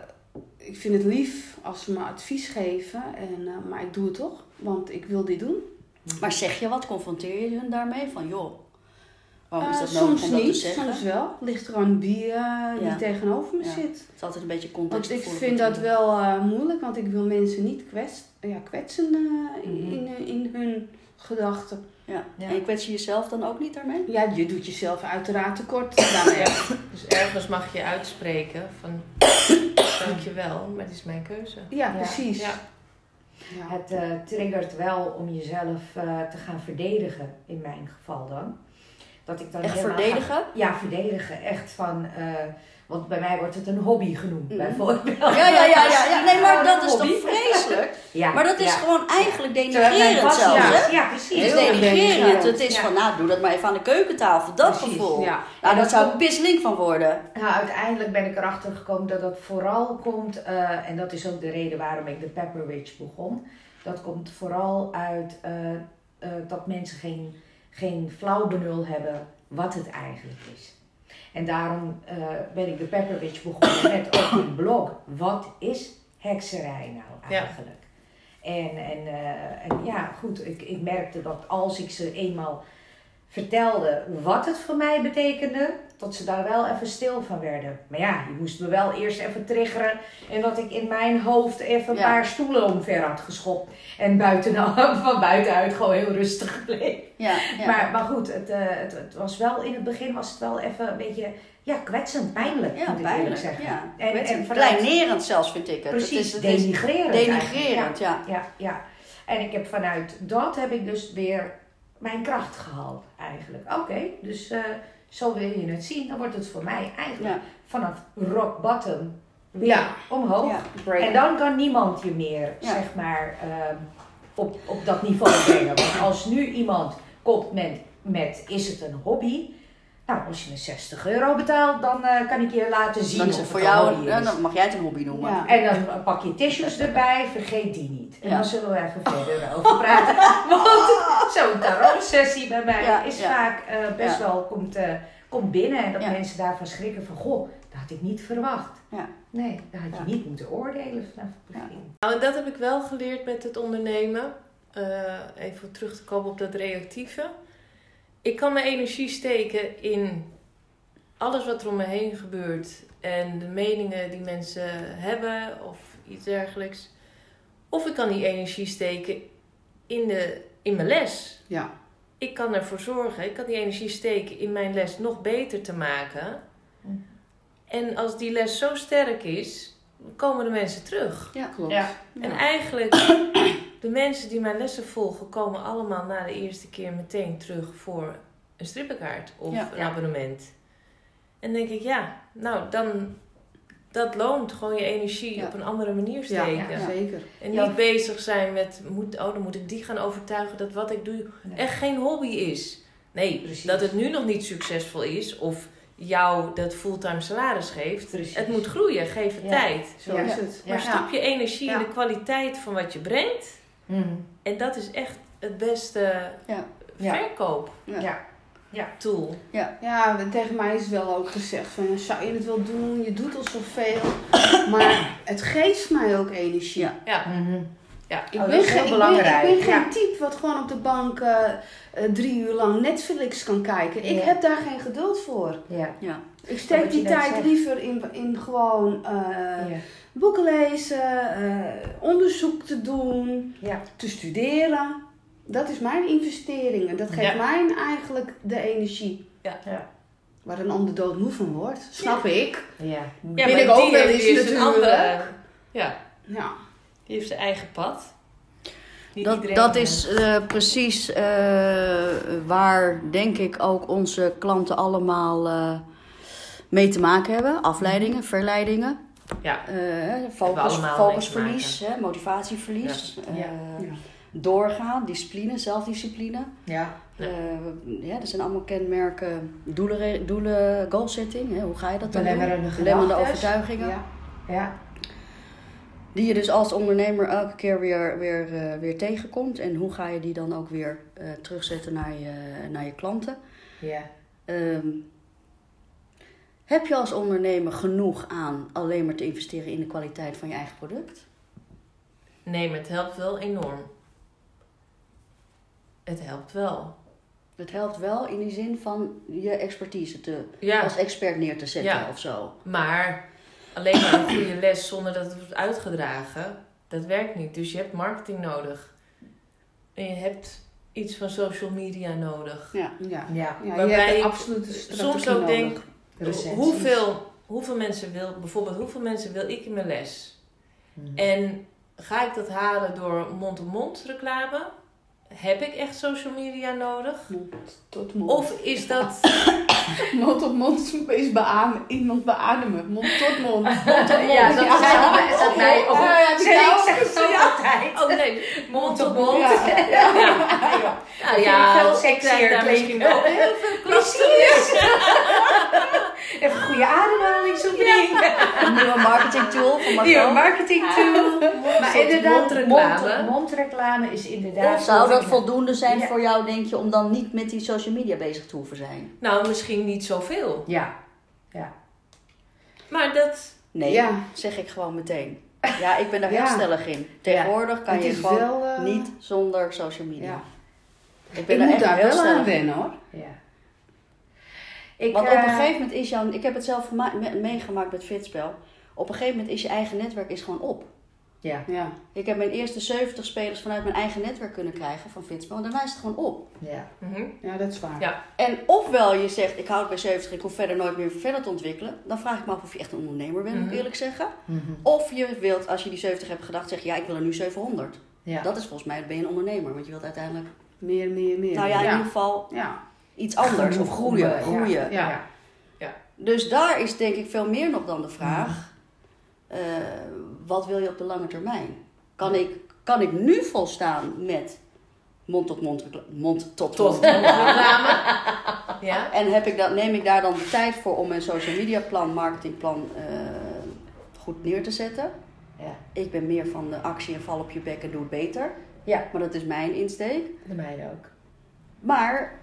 Speaker 4: ik vind het lief als ze me advies geven, en, eh, maar ik doe het toch, want ik wil dit doen.
Speaker 1: Maar zeg je wat? Confronteer je hun daarmee? Van joh, waarom is
Speaker 4: Eh,
Speaker 1: dat nodig
Speaker 4: soms
Speaker 1: om dat
Speaker 4: niet,
Speaker 1: te zeggen?
Speaker 4: soms wel. Ligt er aan wie,
Speaker 1: Ja.
Speaker 4: tegenover me
Speaker 1: Ja.
Speaker 4: zit.
Speaker 1: Het is altijd een beetje
Speaker 4: Want
Speaker 1: context.
Speaker 4: ik vind dat wel eh, moeilijk, want ik wil mensen niet kwets, ja, kwetsen eh,
Speaker 2: Mhm.
Speaker 4: in, in hun gedachten.
Speaker 1: Ja.
Speaker 2: Ja.
Speaker 1: En kwets je jezelf dan ook niet daarmee?
Speaker 4: Ja, je doet jezelf uiteraard tekort daarmee.
Speaker 3: Ja, dus ergens mag je uitspreken van dankjewel, maar het is mijn keuze.
Speaker 4: Ja, precies.
Speaker 3: Ja.
Speaker 4: Ja.
Speaker 2: Het eh, triggert wel om jezelf eh, te gaan verdedigen, in mijn geval dan. Dat ik dan
Speaker 1: Echt
Speaker 2: ga-
Speaker 1: verdedigen?
Speaker 2: ja, verdedigen. Echt van, eh, want bij mij wordt het een hobby genoemd,
Speaker 1: Mhm.
Speaker 2: bijvoorbeeld.
Speaker 1: Ja, ja, ja, ja, ja. Nee, maar dat is toch vreselijk?
Speaker 2: Ja,
Speaker 1: Maar dat is
Speaker 2: ja.
Speaker 1: gewoon eigenlijk denigrerend zelfs,
Speaker 2: is-
Speaker 1: hè?
Speaker 2: Ja,
Speaker 1: Het
Speaker 2: precies.
Speaker 1: is
Speaker 4: Heel
Speaker 1: denigrerend. Het is van, nou, doe dat maar even aan de keukentafel. Dat
Speaker 2: Precies,
Speaker 1: gevoel.
Speaker 4: Ja.
Speaker 1: Nou, daar
Speaker 2: dat
Speaker 1: zou ik pisslink van worden.
Speaker 2: Nou, uiteindelijk ben ik erachter gekomen dat dat vooral komt, eh, en dat is ook de reden waarom ik de Pepper Witch begon. Dat komt vooral uit eh, eh, dat mensen geen, geen flauw benul hebben wat het eigenlijk is. En daarom eh, ben ik de Pepper Witch begonnen met ook een blog. Wat is hekserij nou
Speaker 3: Ja.
Speaker 2: eigenlijk? En, en, eh, en ja, goed, ik, ik merkte dat als ik ze eenmaal vertelde wat het voor mij betekende, dat ze daar wel even stil van werden. Maar ja, je moest me wel eerst even triggeren en dat ik in mijn hoofd even een
Speaker 1: Ja.
Speaker 2: paar stoelen omver had geschopt. En buiten, van buitenuit gewoon heel rustig bleef.
Speaker 1: Ja, ja.
Speaker 2: Maar, maar goed, het, eh, het, het was wel, in het begin was het wel even een beetje ja, kwetsend, pijnlijk
Speaker 1: ja,
Speaker 2: moet ik
Speaker 1: pijnlijk.
Speaker 2: eerlijk zeggen.
Speaker 1: Ja.
Speaker 2: En-
Speaker 1: En,
Speaker 2: en vanuit-
Speaker 1: kleinerend zelfs, vind ik het.
Speaker 2: Precies,
Speaker 1: het is, het is
Speaker 2: denigrerend.
Speaker 1: denigrerend, ja.
Speaker 2: Ja, ja. En ik heb vanuit dat heb ik dus weer mijn kracht gehaald eigenlijk. Oké, dus eh, zo wil je het zien. Dan wordt het voor mij eigenlijk
Speaker 1: Ja.
Speaker 2: vanaf rock bottom weer
Speaker 4: Ja.
Speaker 2: omhoog.
Speaker 1: Ja.
Speaker 2: En dan kan niemand je meer, zeg maar, ehm, op, op dat niveau brengen. Want als nu iemand komt met, met is het een hobby? Nou, als je me 60 euro betaalt, dan eh, kan ik je laten zien
Speaker 1: Dan is
Speaker 2: of
Speaker 1: het voor jou, ja, dan mag jij het een hobby noemen.
Speaker 4: Ja.
Speaker 2: En dan pak je tissues erbij, vergeet die niet. En
Speaker 1: Ja.
Speaker 2: dan zullen we even verder over praten. Want zo'n tarot-sessie bij mij
Speaker 1: Ja,
Speaker 2: is
Speaker 1: ja.
Speaker 2: vaak eh, best
Speaker 1: Ja.
Speaker 2: wel, komt, eh, komt binnen. En dat
Speaker 1: Ja.
Speaker 2: mensen daarvan schrikken van, goh, dat had ik niet verwacht.
Speaker 1: Ja.
Speaker 2: Nee, dat had je
Speaker 1: Ja.
Speaker 2: niet moeten oordelen vanaf het begin.
Speaker 3: Nou, en dat heb ik wel geleerd met het ondernemen. Eh, even terug te komen op dat reactieve. Ik kan mijn energie steken in alles wat er om me heen gebeurt. En de meningen die mensen hebben of iets dergelijks. Of ik kan die energie steken in, de, in mijn les.
Speaker 4: Ja.
Speaker 3: Ik kan ervoor zorgen, ik kan die energie steken in mijn les nog beter te maken.
Speaker 2: Hm.
Speaker 3: En als die les zo sterk is, komen de mensen terug.
Speaker 1: Ja.
Speaker 4: Klopt.
Speaker 2: Ja.
Speaker 3: En eigenlijk, de mensen die mijn lessen volgen, komen allemaal na de eerste keer meteen terug voor een strippenkaart of
Speaker 1: Ja.
Speaker 3: een abonnement. En denk ik, ja, nou dan, dat loont gewoon je energie
Speaker 1: Ja.
Speaker 3: op een andere manier
Speaker 4: Ja,
Speaker 3: steken.
Speaker 4: ja, zeker.
Speaker 3: En niet
Speaker 2: Ja.
Speaker 3: bezig zijn met, moet, oh dan moet ik die gaan overtuigen dat wat ik doe
Speaker 2: Nee.
Speaker 3: echt geen hobby is. Nee,
Speaker 2: Precies.
Speaker 3: dat het nu nog niet succesvol is of jou dat fulltime salaris geeft.
Speaker 2: Precies.
Speaker 3: Het moet groeien, geef het
Speaker 2: Ja.
Speaker 3: tijd.
Speaker 4: Zo
Speaker 1: Ja.
Speaker 4: is het.
Speaker 3: Maar stop je energie in de kwaliteit van wat je brengt.
Speaker 2: Mhm.
Speaker 3: En dat is echt het beste
Speaker 1: Ja.
Speaker 2: Ja.
Speaker 3: verkoop
Speaker 1: Ja.
Speaker 2: Ja.
Speaker 3: tool.
Speaker 4: Ja, tegen mij is wel ook gezegd van, zou je het wel doen? Je doet al zoveel. Maar het geeft mij ook energie.
Speaker 1: Ja.
Speaker 3: Ja, ja.
Speaker 4: Ik,
Speaker 2: Oh,
Speaker 4: ben
Speaker 2: dat is
Speaker 4: geen,
Speaker 2: heel
Speaker 4: ik, ben, ik ben geen
Speaker 2: Ja.
Speaker 4: type wat gewoon op de bank eh, eh, drie uur lang Netflix kan kijken. Ik
Speaker 2: Ja.
Speaker 4: heb daar geen geduld voor.
Speaker 2: Ja.
Speaker 1: Ja.
Speaker 4: Ik steek die tijd
Speaker 2: zegt.
Speaker 4: liever in, in gewoon eh,
Speaker 2: Ja.
Speaker 4: Boeken lezen, eh, onderzoek te doen,
Speaker 2: Ja.
Speaker 4: te studeren. Dat is mijn investering en dat geeft
Speaker 3: Ja.
Speaker 4: mij eigenlijk de energie.
Speaker 3: Ja.
Speaker 2: Ja.
Speaker 4: Waar een ander doodmoe van wordt, snap ik.
Speaker 2: Ja.
Speaker 3: Ja,
Speaker 4: Ben ik ook
Speaker 3: die
Speaker 4: wel
Speaker 3: heeft-
Speaker 4: eens
Speaker 3: die heeft een
Speaker 4: natuurlijk.
Speaker 3: andere. Ja,
Speaker 4: Ja.
Speaker 3: die heeft zijn eigen pad. Niet
Speaker 1: Dat, dat is eh, precies eh, waar, denk ik, ook onze klanten allemaal eh, mee te maken hebben. Afleidingen, verleidingen,
Speaker 3: Ja,
Speaker 1: eh,
Speaker 3: we
Speaker 1: focus, focusverlies, hè, motivatieverlies.
Speaker 3: Ja.
Speaker 1: eh,
Speaker 2: Ja.
Speaker 1: Doorgaan, discipline, zelfdiscipline.
Speaker 2: Ja.
Speaker 3: Ja.
Speaker 1: Eh, ja, dat zijn allemaal kenmerken. Doelen, doelen goal setting, hè, hoe ga je dat dan doen?
Speaker 2: Belemmerende
Speaker 1: overtuigingen.
Speaker 4: Ja.
Speaker 2: Ja.
Speaker 1: Die je dus als ondernemer elke keer weer, weer, eh, weer tegenkomt. En hoe ga je die dan ook weer eh, terugzetten naar je, naar je klanten?
Speaker 2: Ja.
Speaker 1: Ehm, heb je als ondernemer genoeg aan alleen maar te investeren in de kwaliteit van je eigen product?
Speaker 3: nee, maar het helpt wel enorm. Het helpt wel.
Speaker 1: Het helpt wel in die zin van je expertise te,
Speaker 3: Ja,
Speaker 1: als expert neer te zetten
Speaker 3: Ja.
Speaker 1: of zo.
Speaker 3: maar alleen maar een goede les zonder dat het wordt uitgedragen, dat werkt niet. Dus je hebt marketing nodig. En je hebt iets van social media nodig.
Speaker 1: Ja.
Speaker 4: Ja.
Speaker 2: Ja,
Speaker 4: Ja,
Speaker 3: Waarbij
Speaker 4: je hebt
Speaker 3: ik
Speaker 4: absoluut
Speaker 3: Soms ook
Speaker 4: nodig.
Speaker 3: denk,
Speaker 2: recensies.
Speaker 3: hoeveel, hoeveel mensen wil, bijvoorbeeld hoeveel mensen wil ik in mijn les?
Speaker 2: Hmm.
Speaker 3: En ga ik dat halen door mond-op-mond reclame? Heb ik echt social media nodig?
Speaker 4: Mond tot mond.
Speaker 3: Of is dat...
Speaker 4: mond op mond is beademen. Iemand beademen. Mond tot mond.
Speaker 2: Ja, dat is dat mij ook.
Speaker 4: Ja, ja,
Speaker 2: Zeg,
Speaker 4: ja.
Speaker 2: ik zeg het ook altijd.
Speaker 3: Oh nee, mond op
Speaker 2: Mond op
Speaker 3: mond.
Speaker 2: mond.
Speaker 3: Ja, ja.
Speaker 2: vind ik
Speaker 3: ja,
Speaker 2: veel sexier
Speaker 3: daar misschien ook heel veel klachten.
Speaker 2: Even een goede ademhalingsoefening.
Speaker 1: Een nieuwe marketing tool van
Speaker 2: Nieuwe
Speaker 1: Marco.
Speaker 2: marketing tool. Maar inderdaad,
Speaker 3: mondreclame.
Speaker 2: mond- mondreclame is inderdaad...
Speaker 1: Of zou dat voldoende zijn
Speaker 2: Ja.
Speaker 1: voor jou, denk je, om dan niet met die social media bezig te hoeven zijn?
Speaker 3: Nou, misschien niet zoveel.
Speaker 2: Ja.
Speaker 3: Maar dat...
Speaker 1: Nee,
Speaker 4: Ja.
Speaker 1: zeg ik gewoon meteen. Ja, ik ben daar
Speaker 4: Ja.
Speaker 1: heel stellig in. Tegenwoordig kan je gewoon
Speaker 4: wel, eh,
Speaker 1: niet zonder social media.
Speaker 4: Ja.
Speaker 1: Ik ben
Speaker 4: Ik
Speaker 1: daar
Speaker 4: moet
Speaker 1: echt
Speaker 4: daar
Speaker 1: heel
Speaker 4: wel aan wennen hoor.
Speaker 2: ja. Ik,
Speaker 1: Want op een
Speaker 2: eh,
Speaker 1: gegeven moment is jouw... Ik heb het zelf gema- me- meegemaakt met Fitspel. Op een gegeven moment is je eigen netwerk is gewoon op.
Speaker 2: Ja,
Speaker 4: Ja.
Speaker 1: Ik heb mijn eerste 70 spelers vanuit mijn eigen netwerk kunnen krijgen van Fitspel. En daarna is het gewoon op.
Speaker 2: ja.
Speaker 3: Mhm.
Speaker 4: ja, dat is waar.
Speaker 3: Ja.
Speaker 1: En ofwel je zegt, ik houd bij 70, ik hoef verder nooit meer verder te ontwikkelen. Dan vraag ik me af of je echt een ondernemer bent, moet ik
Speaker 3: Mhm.
Speaker 1: eerlijk zeggen.
Speaker 2: Mhm.
Speaker 1: Of je wilt, als je die 70 hebt gedacht, zeg je, ja, ik wil er nu 700.
Speaker 2: ja.
Speaker 1: Dat is volgens mij, ben je een ondernemer. Want je wilt uiteindelijk,
Speaker 4: Meer, meer, meer.
Speaker 1: nou ja, in
Speaker 4: ja.
Speaker 1: ieder geval
Speaker 4: Ja.
Speaker 1: Iets anders. Of groeien,
Speaker 2: Ja.
Speaker 1: groeien.
Speaker 4: Ja.
Speaker 1: Dus daar is denk ik veel meer nog dan de vraag.
Speaker 2: Mhm.
Speaker 1: eh, wat wil je op de lange termijn? Kan ik, kan ik nu volstaan met mond tot mond, mond tot
Speaker 3: Tot
Speaker 1: mond
Speaker 3: reclame. Ja.
Speaker 1: En heb ik dat, neem ik daar dan de tijd voor om mijn social media plan, marketingplan eh, goed neer te zetten?
Speaker 2: Ja.
Speaker 1: Ik ben meer van de actie en val op je bek en doe het beter.
Speaker 2: Ja.
Speaker 1: Maar dat is mijn insteek.
Speaker 2: De mijne ook.
Speaker 1: Maar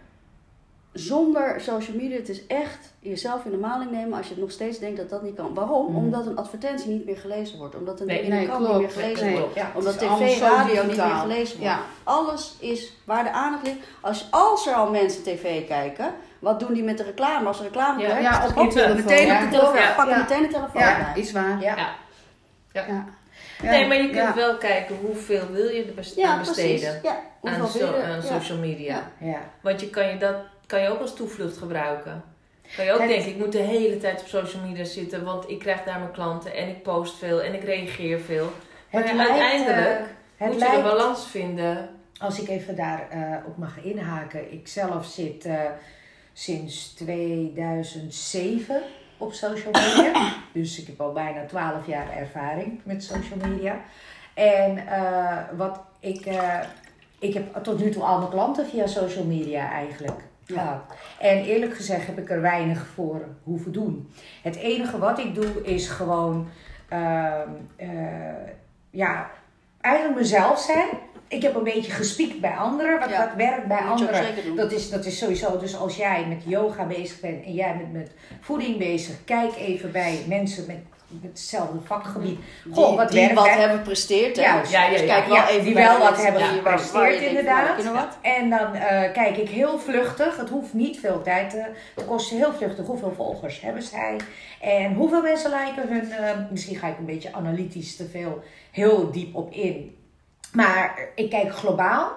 Speaker 1: zonder social media, het is echt jezelf in de maling nemen als je het nog steeds denkt dat dat niet kan. Waarom?
Speaker 2: Mhm.
Speaker 1: Omdat een advertentie niet meer gelezen wordt. Omdat een
Speaker 3: Nee,
Speaker 1: niet meer gelezen
Speaker 4: Nee.
Speaker 1: wordt.
Speaker 2: Ja.
Speaker 1: Omdat tv, radio niet meer gelezen wordt.
Speaker 4: Ja.
Speaker 1: Alles is waar de aandacht ligt. Als, als er al mensen tv kijken, wat doen die met de reclame? Als er reclame
Speaker 3: Ja,
Speaker 1: werkt,
Speaker 4: ja, op telefoon,
Speaker 1: meteen
Speaker 4: ja.
Speaker 1: op de telefoon.
Speaker 3: Ja.
Speaker 1: Pakken
Speaker 4: Ja.
Speaker 1: meteen de telefoon
Speaker 4: Ja, is waar.
Speaker 2: Ja.
Speaker 3: Ja. Ja.
Speaker 4: Ja. Ja.
Speaker 3: Nee, maar je kunt
Speaker 4: Ja.
Speaker 3: wel kijken hoeveel wil je er best-
Speaker 1: Ja,
Speaker 3: besteden aan,
Speaker 1: hoeveel
Speaker 3: so-
Speaker 1: wil je?
Speaker 3: aan social media.
Speaker 1: Ja.
Speaker 2: Ja.
Speaker 3: Want je kan je dat kan je ook als toevlucht gebruiken. Kan je ook
Speaker 2: Het-
Speaker 3: denken, ik moet de hele tijd op social media zitten, want ik krijg daar mijn klanten en ik post veel en ik reageer veel. Maar
Speaker 2: Het
Speaker 3: ja,
Speaker 2: lijkt,
Speaker 3: uiteindelijk
Speaker 2: eh, het
Speaker 3: moet je de balans vinden.
Speaker 2: Als ik even daar eh, op mag inhaken. Ik zelf zit eh, sinds 2007 op social media. dus ik heb al bijna 12 jaar ervaring met social media. En wat ik, ik heb tot nu toe al mijn klanten via social media eigenlijk
Speaker 1: Ja.
Speaker 2: En eerlijk gezegd heb ik er weinig voor hoeven doen. Het enige wat ik doe is gewoon, ehm, eh, ja, eigenlijk mezelf zijn. Ik heb een beetje gespiekt bij anderen, wat,
Speaker 1: Ja.
Speaker 2: wat werkt bij anderen. Dat is, dat is sowieso, dus als jij met yoga bezig bent en jij bent met voeding bezig, kijk even bij mensen met hetzelfde vakgebied. Goh,
Speaker 1: die,
Speaker 2: wat
Speaker 1: die wat
Speaker 2: bij-
Speaker 1: hebben presteerd. Hè?
Speaker 2: Juist.
Speaker 3: Ja, ja,
Speaker 1: Dus
Speaker 3: ja.
Speaker 1: kijk wel
Speaker 2: Ja,
Speaker 1: even
Speaker 2: die wel wat hebben gepresteerd,
Speaker 1: nou,
Speaker 2: inderdaad.
Speaker 1: wat.
Speaker 2: En dan eh, kijk ik heel vluchtig, het hoeft niet veel tijd te, te kosten, heel vluchtig hoeveel volgers hebben zij en hoeveel mensen liken hun. eh, misschien ga ik een beetje analytisch te veel, heel diep op in. Maar ik kijk globaal,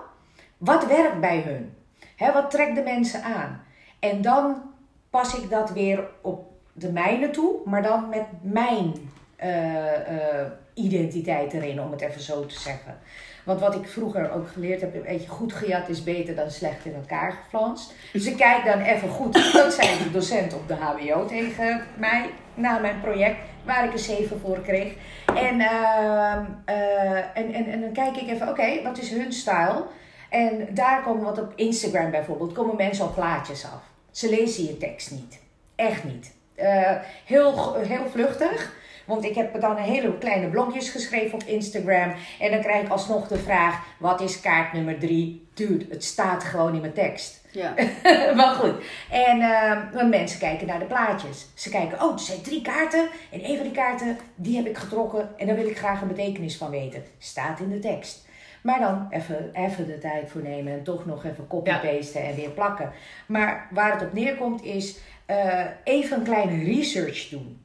Speaker 2: wat werkt bij hun? Hè, wat trekt de mensen aan? En dan pas ik dat weer op de mijne toe, maar dan met mijn eh, eh, identiteit erin, om het even zo te zeggen. Want wat ik vroeger ook geleerd heb, weet je, goed gejat is beter dan slecht in elkaar geflanst. Dus ik kijk dan even goed, dat zei de docent op de HBO tegen mij, na mijn project, waar ik een 7 voor kreeg. En, ehm, eh, en, en, en dan kijk ik even, oké, wat is hun stijl? En daar komen wat op Instagram bijvoorbeeld, komen mensen al plaatjes af. Ze lezen je tekst niet. Echt niet. Eh, heel, heel vluchtig. Want ik heb dan een hele kleine blogjes geschreven op Instagram. En dan krijg ik alsnog de vraag: wat is kaart nummer drie? Dude, het staat gewoon in mijn tekst.
Speaker 1: Ja.
Speaker 2: maar goed. En ehm, mensen kijken naar de plaatjes. Ze kijken, oh, er zijn drie kaarten. En een van die kaarten, die heb ik getrokken. En daar wil ik graag een betekenis van weten. Staat in de tekst. Maar dan even, even de tijd voor nemen en toch nog even copy-pasten en weer plakken. Maar waar het op neerkomt is eh, even een kleine research doen.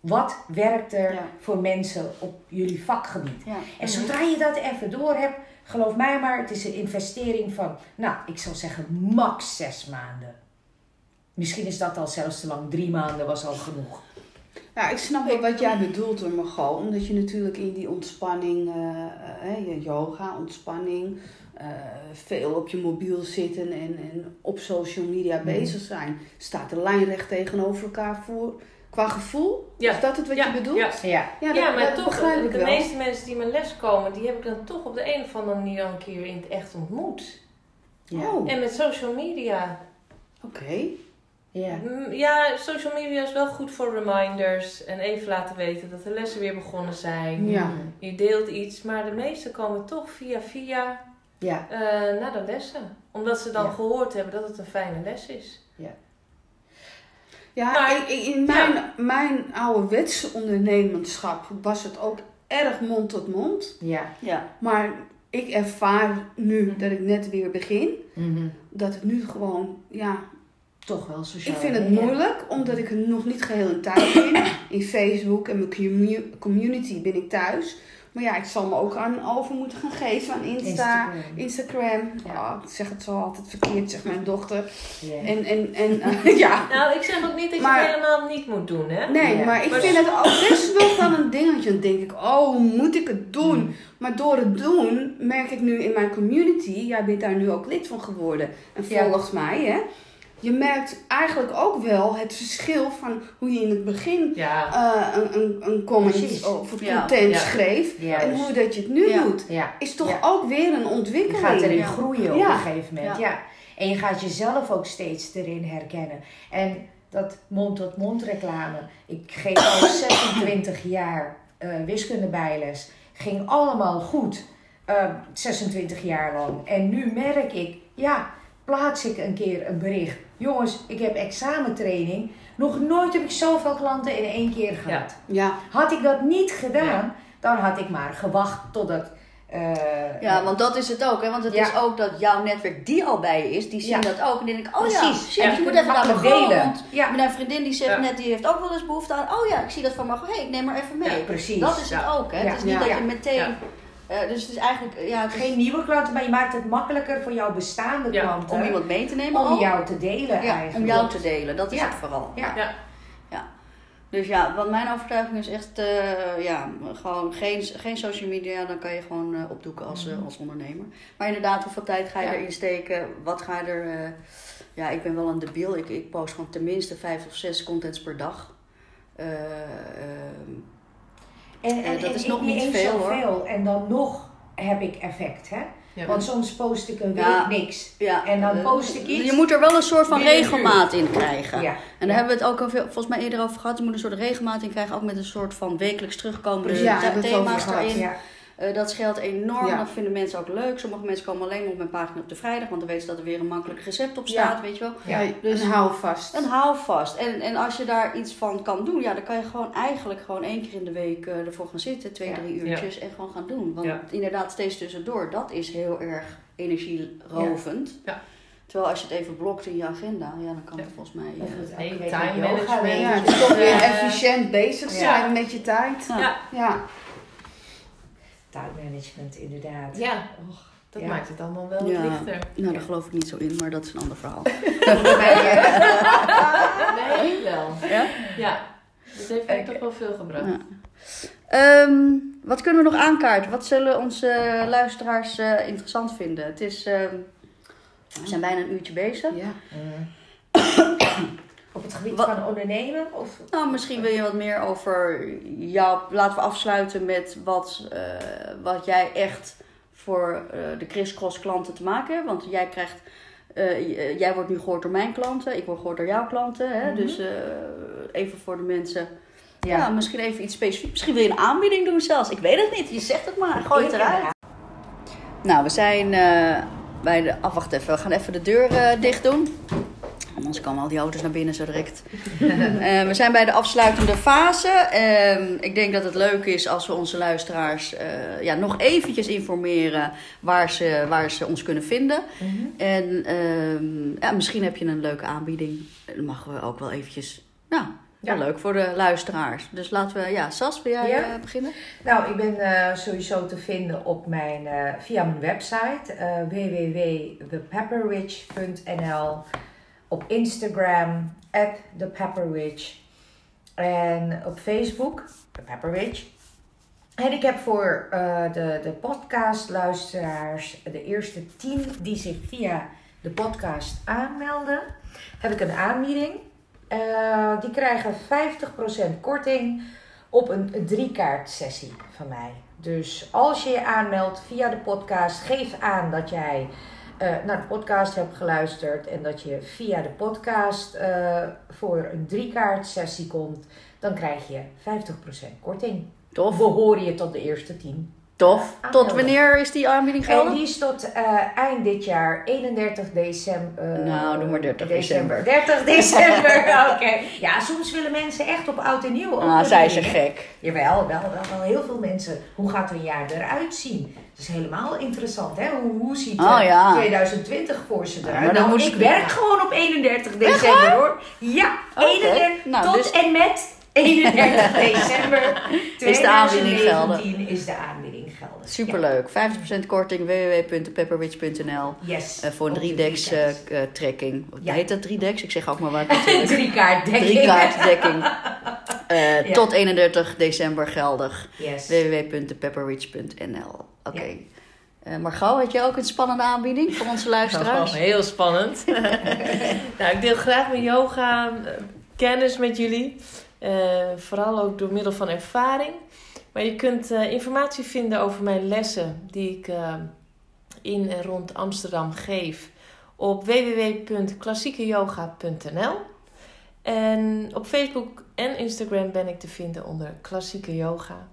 Speaker 2: Wat werkt er
Speaker 1: Ja.
Speaker 2: voor mensen op jullie vakgebied?
Speaker 1: Ja.
Speaker 2: En zodra je dat even door hebt, geloof mij maar, het is een investering van, nou, ik zal zeggen max zes maanden. Misschien is dat al zelfs te lang. Drie maanden was al genoeg.
Speaker 4: Ja, ik snap wel wat jij bedoelt hoor, Margot. Omdat je natuurlijk in die ontspanning, eh, eh, je yoga, ontspanning, eh, veel op je mobiel zitten en, en op social media
Speaker 3: Mhm.
Speaker 4: bezig zijn, staat de lijn recht tegenover elkaar voor. Qua gevoel?
Speaker 3: Ja.
Speaker 4: Is dat het wat
Speaker 3: Ja,
Speaker 4: je bedoelt?
Speaker 3: ja.
Speaker 2: Ja.
Speaker 4: Ja, dat,
Speaker 3: Ja, maar
Speaker 4: dat
Speaker 3: toch,
Speaker 4: begrijp ik
Speaker 3: de
Speaker 4: wel.
Speaker 3: meeste mensen die mijn les komen, die heb ik dan toch op de een of andere manier al een keer in het echt ontmoet.
Speaker 2: Ja.
Speaker 4: Oh,
Speaker 3: En met social media.
Speaker 4: oké.
Speaker 2: Ja.
Speaker 3: Mm, Ja, social media is wel goed voor reminders en even laten weten dat de lessen weer begonnen zijn.
Speaker 4: Ja.
Speaker 3: Je deelt iets, maar de meeste komen toch via via
Speaker 2: Ja.
Speaker 3: eh, naar de lessen. Omdat ze dan
Speaker 2: Ja.
Speaker 3: gehoord hebben dat het een fijne les is.
Speaker 4: Ja,
Speaker 3: Maar-
Speaker 4: in, mijn, mijn ouderwetse ondernemerschap was het ook erg mond tot mond.
Speaker 2: Ja.
Speaker 1: Ja.
Speaker 4: Maar ik ervaar nu
Speaker 3: Mhm.
Speaker 4: dat ik net weer begin,
Speaker 2: Mhm.
Speaker 4: dat het nu gewoon, ja,
Speaker 2: Toch wel sociaal.
Speaker 4: Ik vind het moeilijk, omdat ik er nog niet geheel in thuis ben. In Facebook en mijn commu- community ben ik thuis. Maar ja, ik zal me ook aan over moeten gaan geven aan Insta,
Speaker 2: Instagram.
Speaker 4: Instagram.
Speaker 2: Ja.
Speaker 4: Oh, ik zeg het zo altijd verkeerd, zegt mijn dochter. En, en, en eh, ja.
Speaker 3: Nou, ik zeg ook niet dat je het helemaal niet moet doen, hè?
Speaker 4: Nee,
Speaker 2: Ja.
Speaker 4: maar ik
Speaker 3: Maar
Speaker 4: vind het ook best wel van een dingetje. Dan denk ik, oh, moet ik het doen?
Speaker 2: Mm.
Speaker 4: Maar door het doen merk ik nu in mijn community, jij bent daar nu ook lid van geworden en
Speaker 2: Ja.
Speaker 4: volgt mij, hè. Je merkt eigenlijk ook wel het verschil van hoe je in het begin
Speaker 3: Ja.
Speaker 4: eh, een, een, een comment
Speaker 2: Precies.
Speaker 4: of een content
Speaker 3: Ja.
Speaker 4: schreef. En hoe dat je het nu doet, is toch ook weer een
Speaker 2: Je
Speaker 4: ontwikkeling.
Speaker 2: gaat erin groeien op een gegeven moment. Ja. En je gaat jezelf ook steeds erin herkennen. En dat mond-tot-mond reclame. Ik geef al 26 jaar eh wiskundebijles. Ging allemaal goed. eh, 26 jaar lang. En nu merk ik, ja, plaats ik een keer een bericht. Jongens, ik heb examentraining. Nog nooit heb ik zoveel klanten in één keer gehad.
Speaker 4: Ja,
Speaker 2: Had ik dat niet gedaan, dan had ik maar gewacht totdat... eh,
Speaker 1: Ja, want dat is het ook. Hè? Want het
Speaker 2: Ja.
Speaker 1: is ook dat jouw netwerk die al bij je is, die zien
Speaker 2: Ja.
Speaker 1: dat ook. En die denken, oh ja,
Speaker 2: Precies.
Speaker 1: shit,
Speaker 2: Ja,
Speaker 1: ik
Speaker 2: je
Speaker 1: moet even naar
Speaker 2: delen.
Speaker 1: Want
Speaker 2: Ja.
Speaker 1: mijn vriendin die zegt
Speaker 3: Ja.
Speaker 1: net, die heeft ook wel eens behoefte aan, oh ja, ik zie dat van Margot. Hey, ik neem maar even mee.
Speaker 2: Ja, precies.
Speaker 1: Dat is
Speaker 3: Ja.
Speaker 1: het ook. Hè?
Speaker 2: Ja.
Speaker 1: Het is niet
Speaker 4: Ja.
Speaker 1: dat je meteen...
Speaker 3: Ja.
Speaker 1: eh, dus het is eigenlijk... Ja, het is
Speaker 2: Geen nieuwe klanten, maar je maakt het makkelijker voor jouw bestaande
Speaker 3: Ja,
Speaker 2: klanten.
Speaker 1: om iemand mee te nemen.
Speaker 2: om jou te delen
Speaker 1: ja,
Speaker 2: eigenlijk.
Speaker 1: om jou te delen. Dat is
Speaker 2: Ja.
Speaker 1: het vooral.
Speaker 2: Ja.
Speaker 3: Ja.
Speaker 1: Dus ja, wat mijn overtuiging is echt, eh, ja, gewoon geen, geen social media, dan kan je gewoon eh, opdoeken als, eh, als ondernemer. Maar inderdaad, hoeveel tijd ga je
Speaker 2: Ja.
Speaker 1: erin steken? Wat ga je er, eh, ja, ik ben wel een debiel. Ik, ik post gewoon tenminste vijf of zes contents per dag. Eh, ehm,
Speaker 2: En, en,
Speaker 1: Eh, dat
Speaker 2: en
Speaker 1: is nog niet
Speaker 2: eens
Speaker 1: veel, hoor.
Speaker 2: zoveel. En dan nog heb ik effect, hè?
Speaker 3: Ja.
Speaker 2: Want soms post ik een week
Speaker 1: Ja.
Speaker 2: niks.
Speaker 1: ja,
Speaker 2: En dan
Speaker 1: eh,
Speaker 2: post ik iets
Speaker 1: Je moet er wel een soort van regelmaat in krijgen.
Speaker 2: Ja.
Speaker 1: En daar
Speaker 2: Ja.
Speaker 1: hebben we het ook al veel, volgens mij eerder over gehad. Je moet een soort regelmaat in krijgen, ook met een soort van wekelijks terugkomende thema's erin.
Speaker 2: Ja.
Speaker 1: Eh, dat scheelt enorm.
Speaker 4: Ja.
Speaker 1: Dat vinden mensen ook leuk. Sommige mensen komen alleen op mijn pagina op de vrijdag, want dan weten ze dat er weer een makkelijk recept op staat, weet je wel.
Speaker 2: Ja.
Speaker 4: ja.
Speaker 1: Dus-
Speaker 4: en hou vast.
Speaker 1: En hou vast. En, en als je daar iets van kan doen, ja, dan kan je gewoon eigenlijk gewoon één keer in de week eh, ervoor gaan zitten, twee,
Speaker 2: Ja.
Speaker 1: drie uurtjes, en gewoon gaan doen. Want
Speaker 3: Ja.
Speaker 1: inderdaad, steeds tussendoor, dat is heel erg energierovend.
Speaker 3: Ja.
Speaker 1: Terwijl als je het even blokt in je agenda, ja, dan kan het
Speaker 3: Ja.
Speaker 1: volgens mij.
Speaker 2: Of
Speaker 1: eh,
Speaker 2: het
Speaker 3: time management.
Speaker 4: ja, het is toch weer efficiënt bezig
Speaker 2: ja.
Speaker 4: zijn met je tijd.
Speaker 1: ja.
Speaker 3: Ja.
Speaker 4: Ja.
Speaker 2: Tijdmanagement, inderdaad.
Speaker 3: Ja,
Speaker 2: Och,
Speaker 3: dat
Speaker 2: Ja.
Speaker 3: maakt het allemaal wel
Speaker 1: Ja.
Speaker 3: lichter.
Speaker 1: Nou, daar geloof ik niet zo in, maar dat is een ander verhaal.
Speaker 3: Nee, ik wel.
Speaker 1: Ja?
Speaker 3: Ja, dat heeft mij toch wel veel gebracht.
Speaker 1: Ja. Ehm, wat kunnen we nog aankaarten? Wat zullen onze luisteraars eh, interessant vinden? Het is, ehm, we zijn bijna een uurtje bezig.
Speaker 4: Ja.
Speaker 2: Op het gebied
Speaker 1: Wat-
Speaker 2: van ondernemen? Of...
Speaker 1: Nou, misschien wil je wat meer over jou. Laten we afsluiten met wat, eh, wat jij echt voor eh, de crisscross klanten te maken hebt. Want jij krijgt. eh, jij wordt nu gehoord door mijn klanten, ik word gehoord door jouw klanten. Hè?
Speaker 2: Mhm.
Speaker 1: Dus even voor de mensen. Ja. misschien even iets specifieks. Misschien wil je een aanbieding doen zelfs. Ik weet het niet. Je zegt het maar. Gooi het eruit. Nou, we zijn bij de. Ah, wacht even. We gaan even de deur dicht doen. Anders komen al die auto's naar binnen zo direct. Eh, we zijn bij de afsluitende fase. Ehm, ik denk dat het leuk is als we onze luisteraars eh, ja, nog eventjes informeren waar ze, waar ze ons kunnen vinden.
Speaker 2: Mhm.
Speaker 1: En ehm, ja, misschien heb je een leuke aanbieding. Dan mogen we ook wel eventjes ja, Ja. Leuk voor de luisteraars. Dus laten we, ja, Sas, wil jij
Speaker 2: Ja.
Speaker 1: eh, beginnen?
Speaker 2: Nou, ik ben sowieso te vinden op mijn, via mijn website www.thepepperwitch.nl Op Instagram, at thepepperwitch. En op Facebook, The Pepperwitch. En ik heb voor eh, de, de podcastluisteraars, de eerste tien die zich via de podcast aanmelden, heb ik een aanbieding. Eh, die krijgen 50% korting op een drie kaart sessie van mij. Dus als je je aanmeldt via de podcast, geef aan dat jij naar de podcast hebt geluisterd en dat je via de podcast eh, voor een drie kaart sessie komt, dan krijg je 50% korting.
Speaker 1: Tof.
Speaker 2: Behoor je tot de eerste 10.
Speaker 1: Tof.
Speaker 2: Ja,
Speaker 1: Tot wanneer is die aanbieding
Speaker 2: En
Speaker 1: geldig?
Speaker 2: die is tot eh, eind dit jaar, 31 december. eh,
Speaker 1: Nou, doe maar 30 december.
Speaker 2: 30 december, oké. Ja, soms willen mensen echt op oud en nieuw
Speaker 1: Ah,
Speaker 2: weer
Speaker 1: zij ze
Speaker 2: dingen.
Speaker 1: gek.
Speaker 2: Jawel, wel, wel, wel heel veel mensen. Hoe gaat een jaar eruit zien? Het is helemaal interessant, hè? Hoe, hoe ziet
Speaker 1: Oh,
Speaker 2: eh,
Speaker 1: ja.
Speaker 2: 2020 voor ze eruit?
Speaker 1: dan
Speaker 2: nou, ik werk gewoon op 31 december, hoor. Ja,
Speaker 1: Oké.
Speaker 2: 31
Speaker 1: Nou,
Speaker 2: tot
Speaker 1: dus-
Speaker 2: en met 31 december
Speaker 1: Is de aanbieding geldig.
Speaker 2: 2019 is de aanbieding
Speaker 1: Superleuk. 50% korting www.pepperwitch.nl
Speaker 2: Ja. Yes.
Speaker 1: eh, voor een
Speaker 2: Op de
Speaker 1: 3-decks
Speaker 2: drie kaart.
Speaker 1: eh, trekking.
Speaker 2: Ja.
Speaker 1: Heet dat 3-decks? Ik zeg ook maar wat.
Speaker 2: Drie kaart dekking.
Speaker 1: Drie
Speaker 2: Ja.
Speaker 1: Tot 31 december geldig.
Speaker 2: Yes.
Speaker 1: www.thepepperwitch.nl Oké. Eh, Margot, had je ook een spannende aanbieding voor onze
Speaker 3: Dat
Speaker 1: luisteraars?
Speaker 3: is heel spannend. nou, ik deel graag mijn yoga kennis met jullie. Vooral ook door middel van ervaring. Maar je kunt eh, informatie vinden over mijn lessen die ik eh, in en rond Amsterdam geef op www.klassiekeyoga.nl. En op Facebook en Instagram ben ik te vinden onder Klassieke Yoga.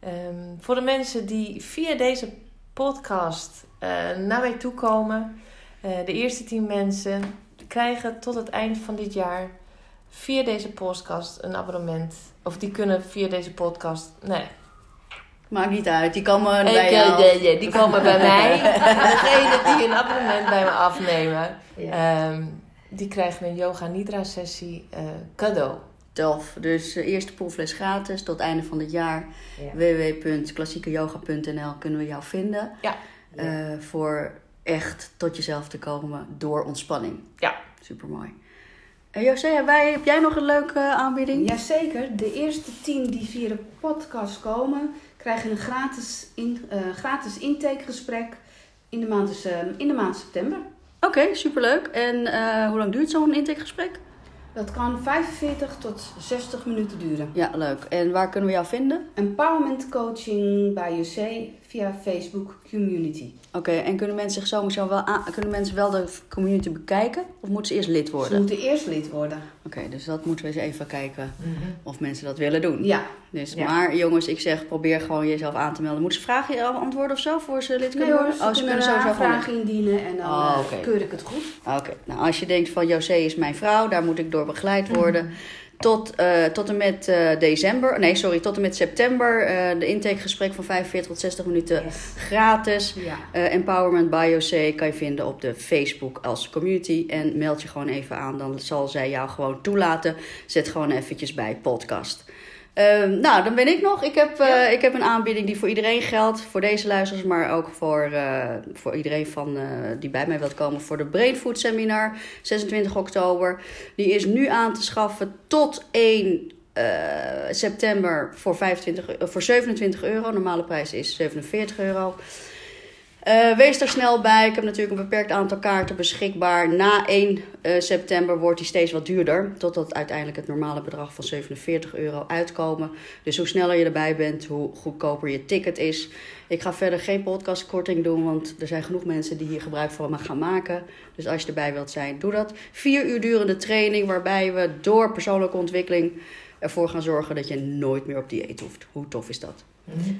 Speaker 3: Ehm, voor de mensen die via deze podcast eh, naar mij toe komen, de eerste tien mensen krijgen tot het eind van dit jaar via deze podcast een abonnement. Of die kunnen via deze podcast. Nee,
Speaker 1: Maakt niet uit, die komen bij
Speaker 3: eh,
Speaker 1: jou.
Speaker 3: die komen bij mij. Degene die een abonnement bij me afnemen,
Speaker 2: Ja.
Speaker 3: ehm, die krijgen een yoga nidra sessie eh, cadeau.
Speaker 1: Tof. Dus eh, eerste proefles gratis tot einde van het jaar.
Speaker 2: Ja.
Speaker 1: www.klassiekeyoga.nl kunnen we jou vinden.
Speaker 3: Ja.
Speaker 1: Voor echt tot jezelf te komen door ontspanning.
Speaker 3: Ja.
Speaker 1: Supermooi. En José, heb, wij, heb jij nog een leuke eh, aanbieding?
Speaker 4: Jazeker, de eerste tien die via de podcast komen, krijgen een gratis, in, eh, gratis intakegesprek in de maand, dus, eh, in de maand september.
Speaker 1: Oké, superleuk. En eh, hoe lang duurt zo'n intakegesprek?
Speaker 4: Dat kan 45 tot 60 minuten duren.
Speaker 1: Ja, leuk. En waar kunnen we jou vinden?
Speaker 4: Empowerment coaching bij JC via Facebook Community.
Speaker 1: Oké, en kunnen mensen zich sowieso wel aan, kunnen mensen wel de community bekijken? Of moeten ze eerst lid
Speaker 4: Ze
Speaker 1: worden?
Speaker 4: moeten eerst lid worden.
Speaker 1: Oké, dus dat moeten we eens even kijken
Speaker 2: Mhm.
Speaker 1: of mensen dat willen doen.
Speaker 4: Ja,
Speaker 1: Dus,
Speaker 2: Ja.
Speaker 1: Maar jongens, ik zeg, probeer gewoon jezelf aan te melden. Moeten ze vragen antwoorden of zo voor ze lid kunnen
Speaker 4: nee hoor,
Speaker 1: worden?
Speaker 4: ze
Speaker 1: Oh, ze
Speaker 4: kunnen
Speaker 1: kunnen
Speaker 4: een
Speaker 1: sowieso gewoon.
Speaker 4: aanvraag indienen en dan
Speaker 1: Oh,
Speaker 4: eh, keur ik het goed.
Speaker 1: Oké, nou als je denkt van José is mijn vrouw, daar moet ik door begeleid
Speaker 2: Mhm.
Speaker 1: worden. Tot, eh, tot en met eh, december, nee sorry, tot en met september. eh, de intakegesprek van 45 tot 60 minuten
Speaker 2: Yes.
Speaker 1: gratis.
Speaker 4: Ja.
Speaker 1: Empowerment José kan je vinden op de Facebook als community. En meld je gewoon even aan, dan zal zij jou gewoon toelaten. Zet gewoon eventjes bij podcast. Ehm, nou, dan ben ik nog. Ik heb, eh, ik heb een aanbieding die voor iedereen geldt. Voor deze luisteraars, maar ook voor, eh, voor iedereen van, eh, die bij mij wilt komen voor de Brain Food Seminar. 26 oktober. Die is nu aan te schaffen tot 1 eh, september voor, 25, eh, voor 27 euro. Normale prijs is 47 euro. Eh, wees er snel bij. Ik heb natuurlijk een beperkt aantal kaarten beschikbaar. Na 1 eh, september wordt die steeds wat duurder. Totdat uiteindelijk het normale bedrag van 47 euro uitkomen. Dus hoe sneller je erbij bent, hoe goedkoper je ticket is. Ik ga verder geen podcastkorting doen, want er zijn genoeg mensen die hier gebruik van gaan maken. Dus als je erbij wilt zijn, doe dat. Vier uur durende training waarbij we door persoonlijke ontwikkeling ervoor gaan zorgen dat je nooit meer op dieet hoeft. Hoe tof is dat?
Speaker 2: Mhm.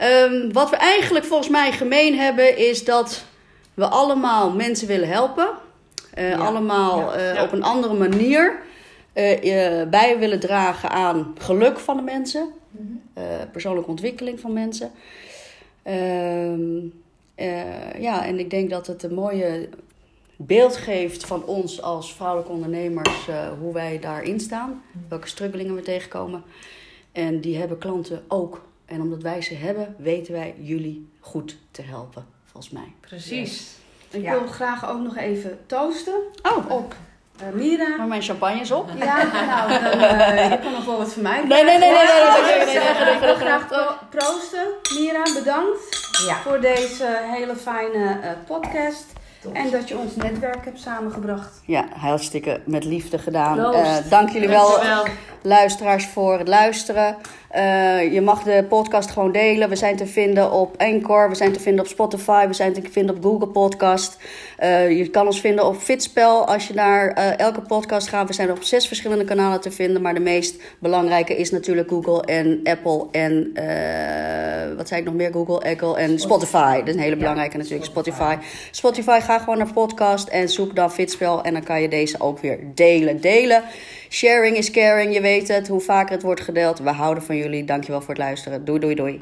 Speaker 1: Ehm, wat we eigenlijk volgens mij gemeen hebben, is dat we allemaal mensen willen helpen. Eh,
Speaker 4: Ja.
Speaker 1: Allemaal
Speaker 2: Ja.
Speaker 1: eh,
Speaker 3: Ja.
Speaker 1: op een andere manier eh, bij willen dragen aan geluk van de mensen,
Speaker 2: Mhm.
Speaker 1: persoonlijke ontwikkeling van mensen. Ehm, eh, ja, en ik denk dat het een mooie beeld geeft van ons als vrouwelijke ondernemers, hoe wij daarin staan, welke struggelingen we tegenkomen. En die hebben klanten ook. En omdat wij ze hebben, weten wij jullie goed te helpen, volgens mij.
Speaker 3: Precies.
Speaker 4: Ik
Speaker 2: Ja.
Speaker 4: wil graag ook nog even toosten
Speaker 1: Oh,
Speaker 4: op eh, Mira.
Speaker 1: maar mijn champagne is op.
Speaker 4: Ja, nou, dan, eh, je kan nog wel wat van mij
Speaker 1: Nee, nee, nee, nee, nee, nee,
Speaker 4: krijgen.
Speaker 1: nee, nee, nee, nee,
Speaker 4: Ik wil graag pro- proosten. Mira, bedankt
Speaker 2: Ja,
Speaker 4: voor deze hele fijne eh, podcast.
Speaker 2: top.
Speaker 4: En dat je ons netwerk hebt samengebracht.
Speaker 1: Ja, hartstikke met liefde gedaan. Eh, dank jullie wel, luisteraars, voor het luisteren. Eh, je mag de podcast gewoon delen. We zijn te vinden op Anchor, we zijn te vinden op Spotify, we zijn te vinden op Google Podcast. Eh, je kan ons vinden op Fitspel als je naar eh, elke podcast gaat. We zijn op zes verschillende kanalen te vinden, maar de meest belangrijke is natuurlijk Google en Apple en wat zei ik nog meer? Google, Apple en Spotify. Dat is een hele belangrijke natuurlijk, Spotify. Spotify, ga gewoon naar podcast en zoek dan Fitspel en dan kan je deze ook weer delen. Delen. Sharing is caring, je weet het. Hoe vaker het wordt gedeeld. We houden van jullie. Dankjewel voor het luisteren. Doei, doei, doei.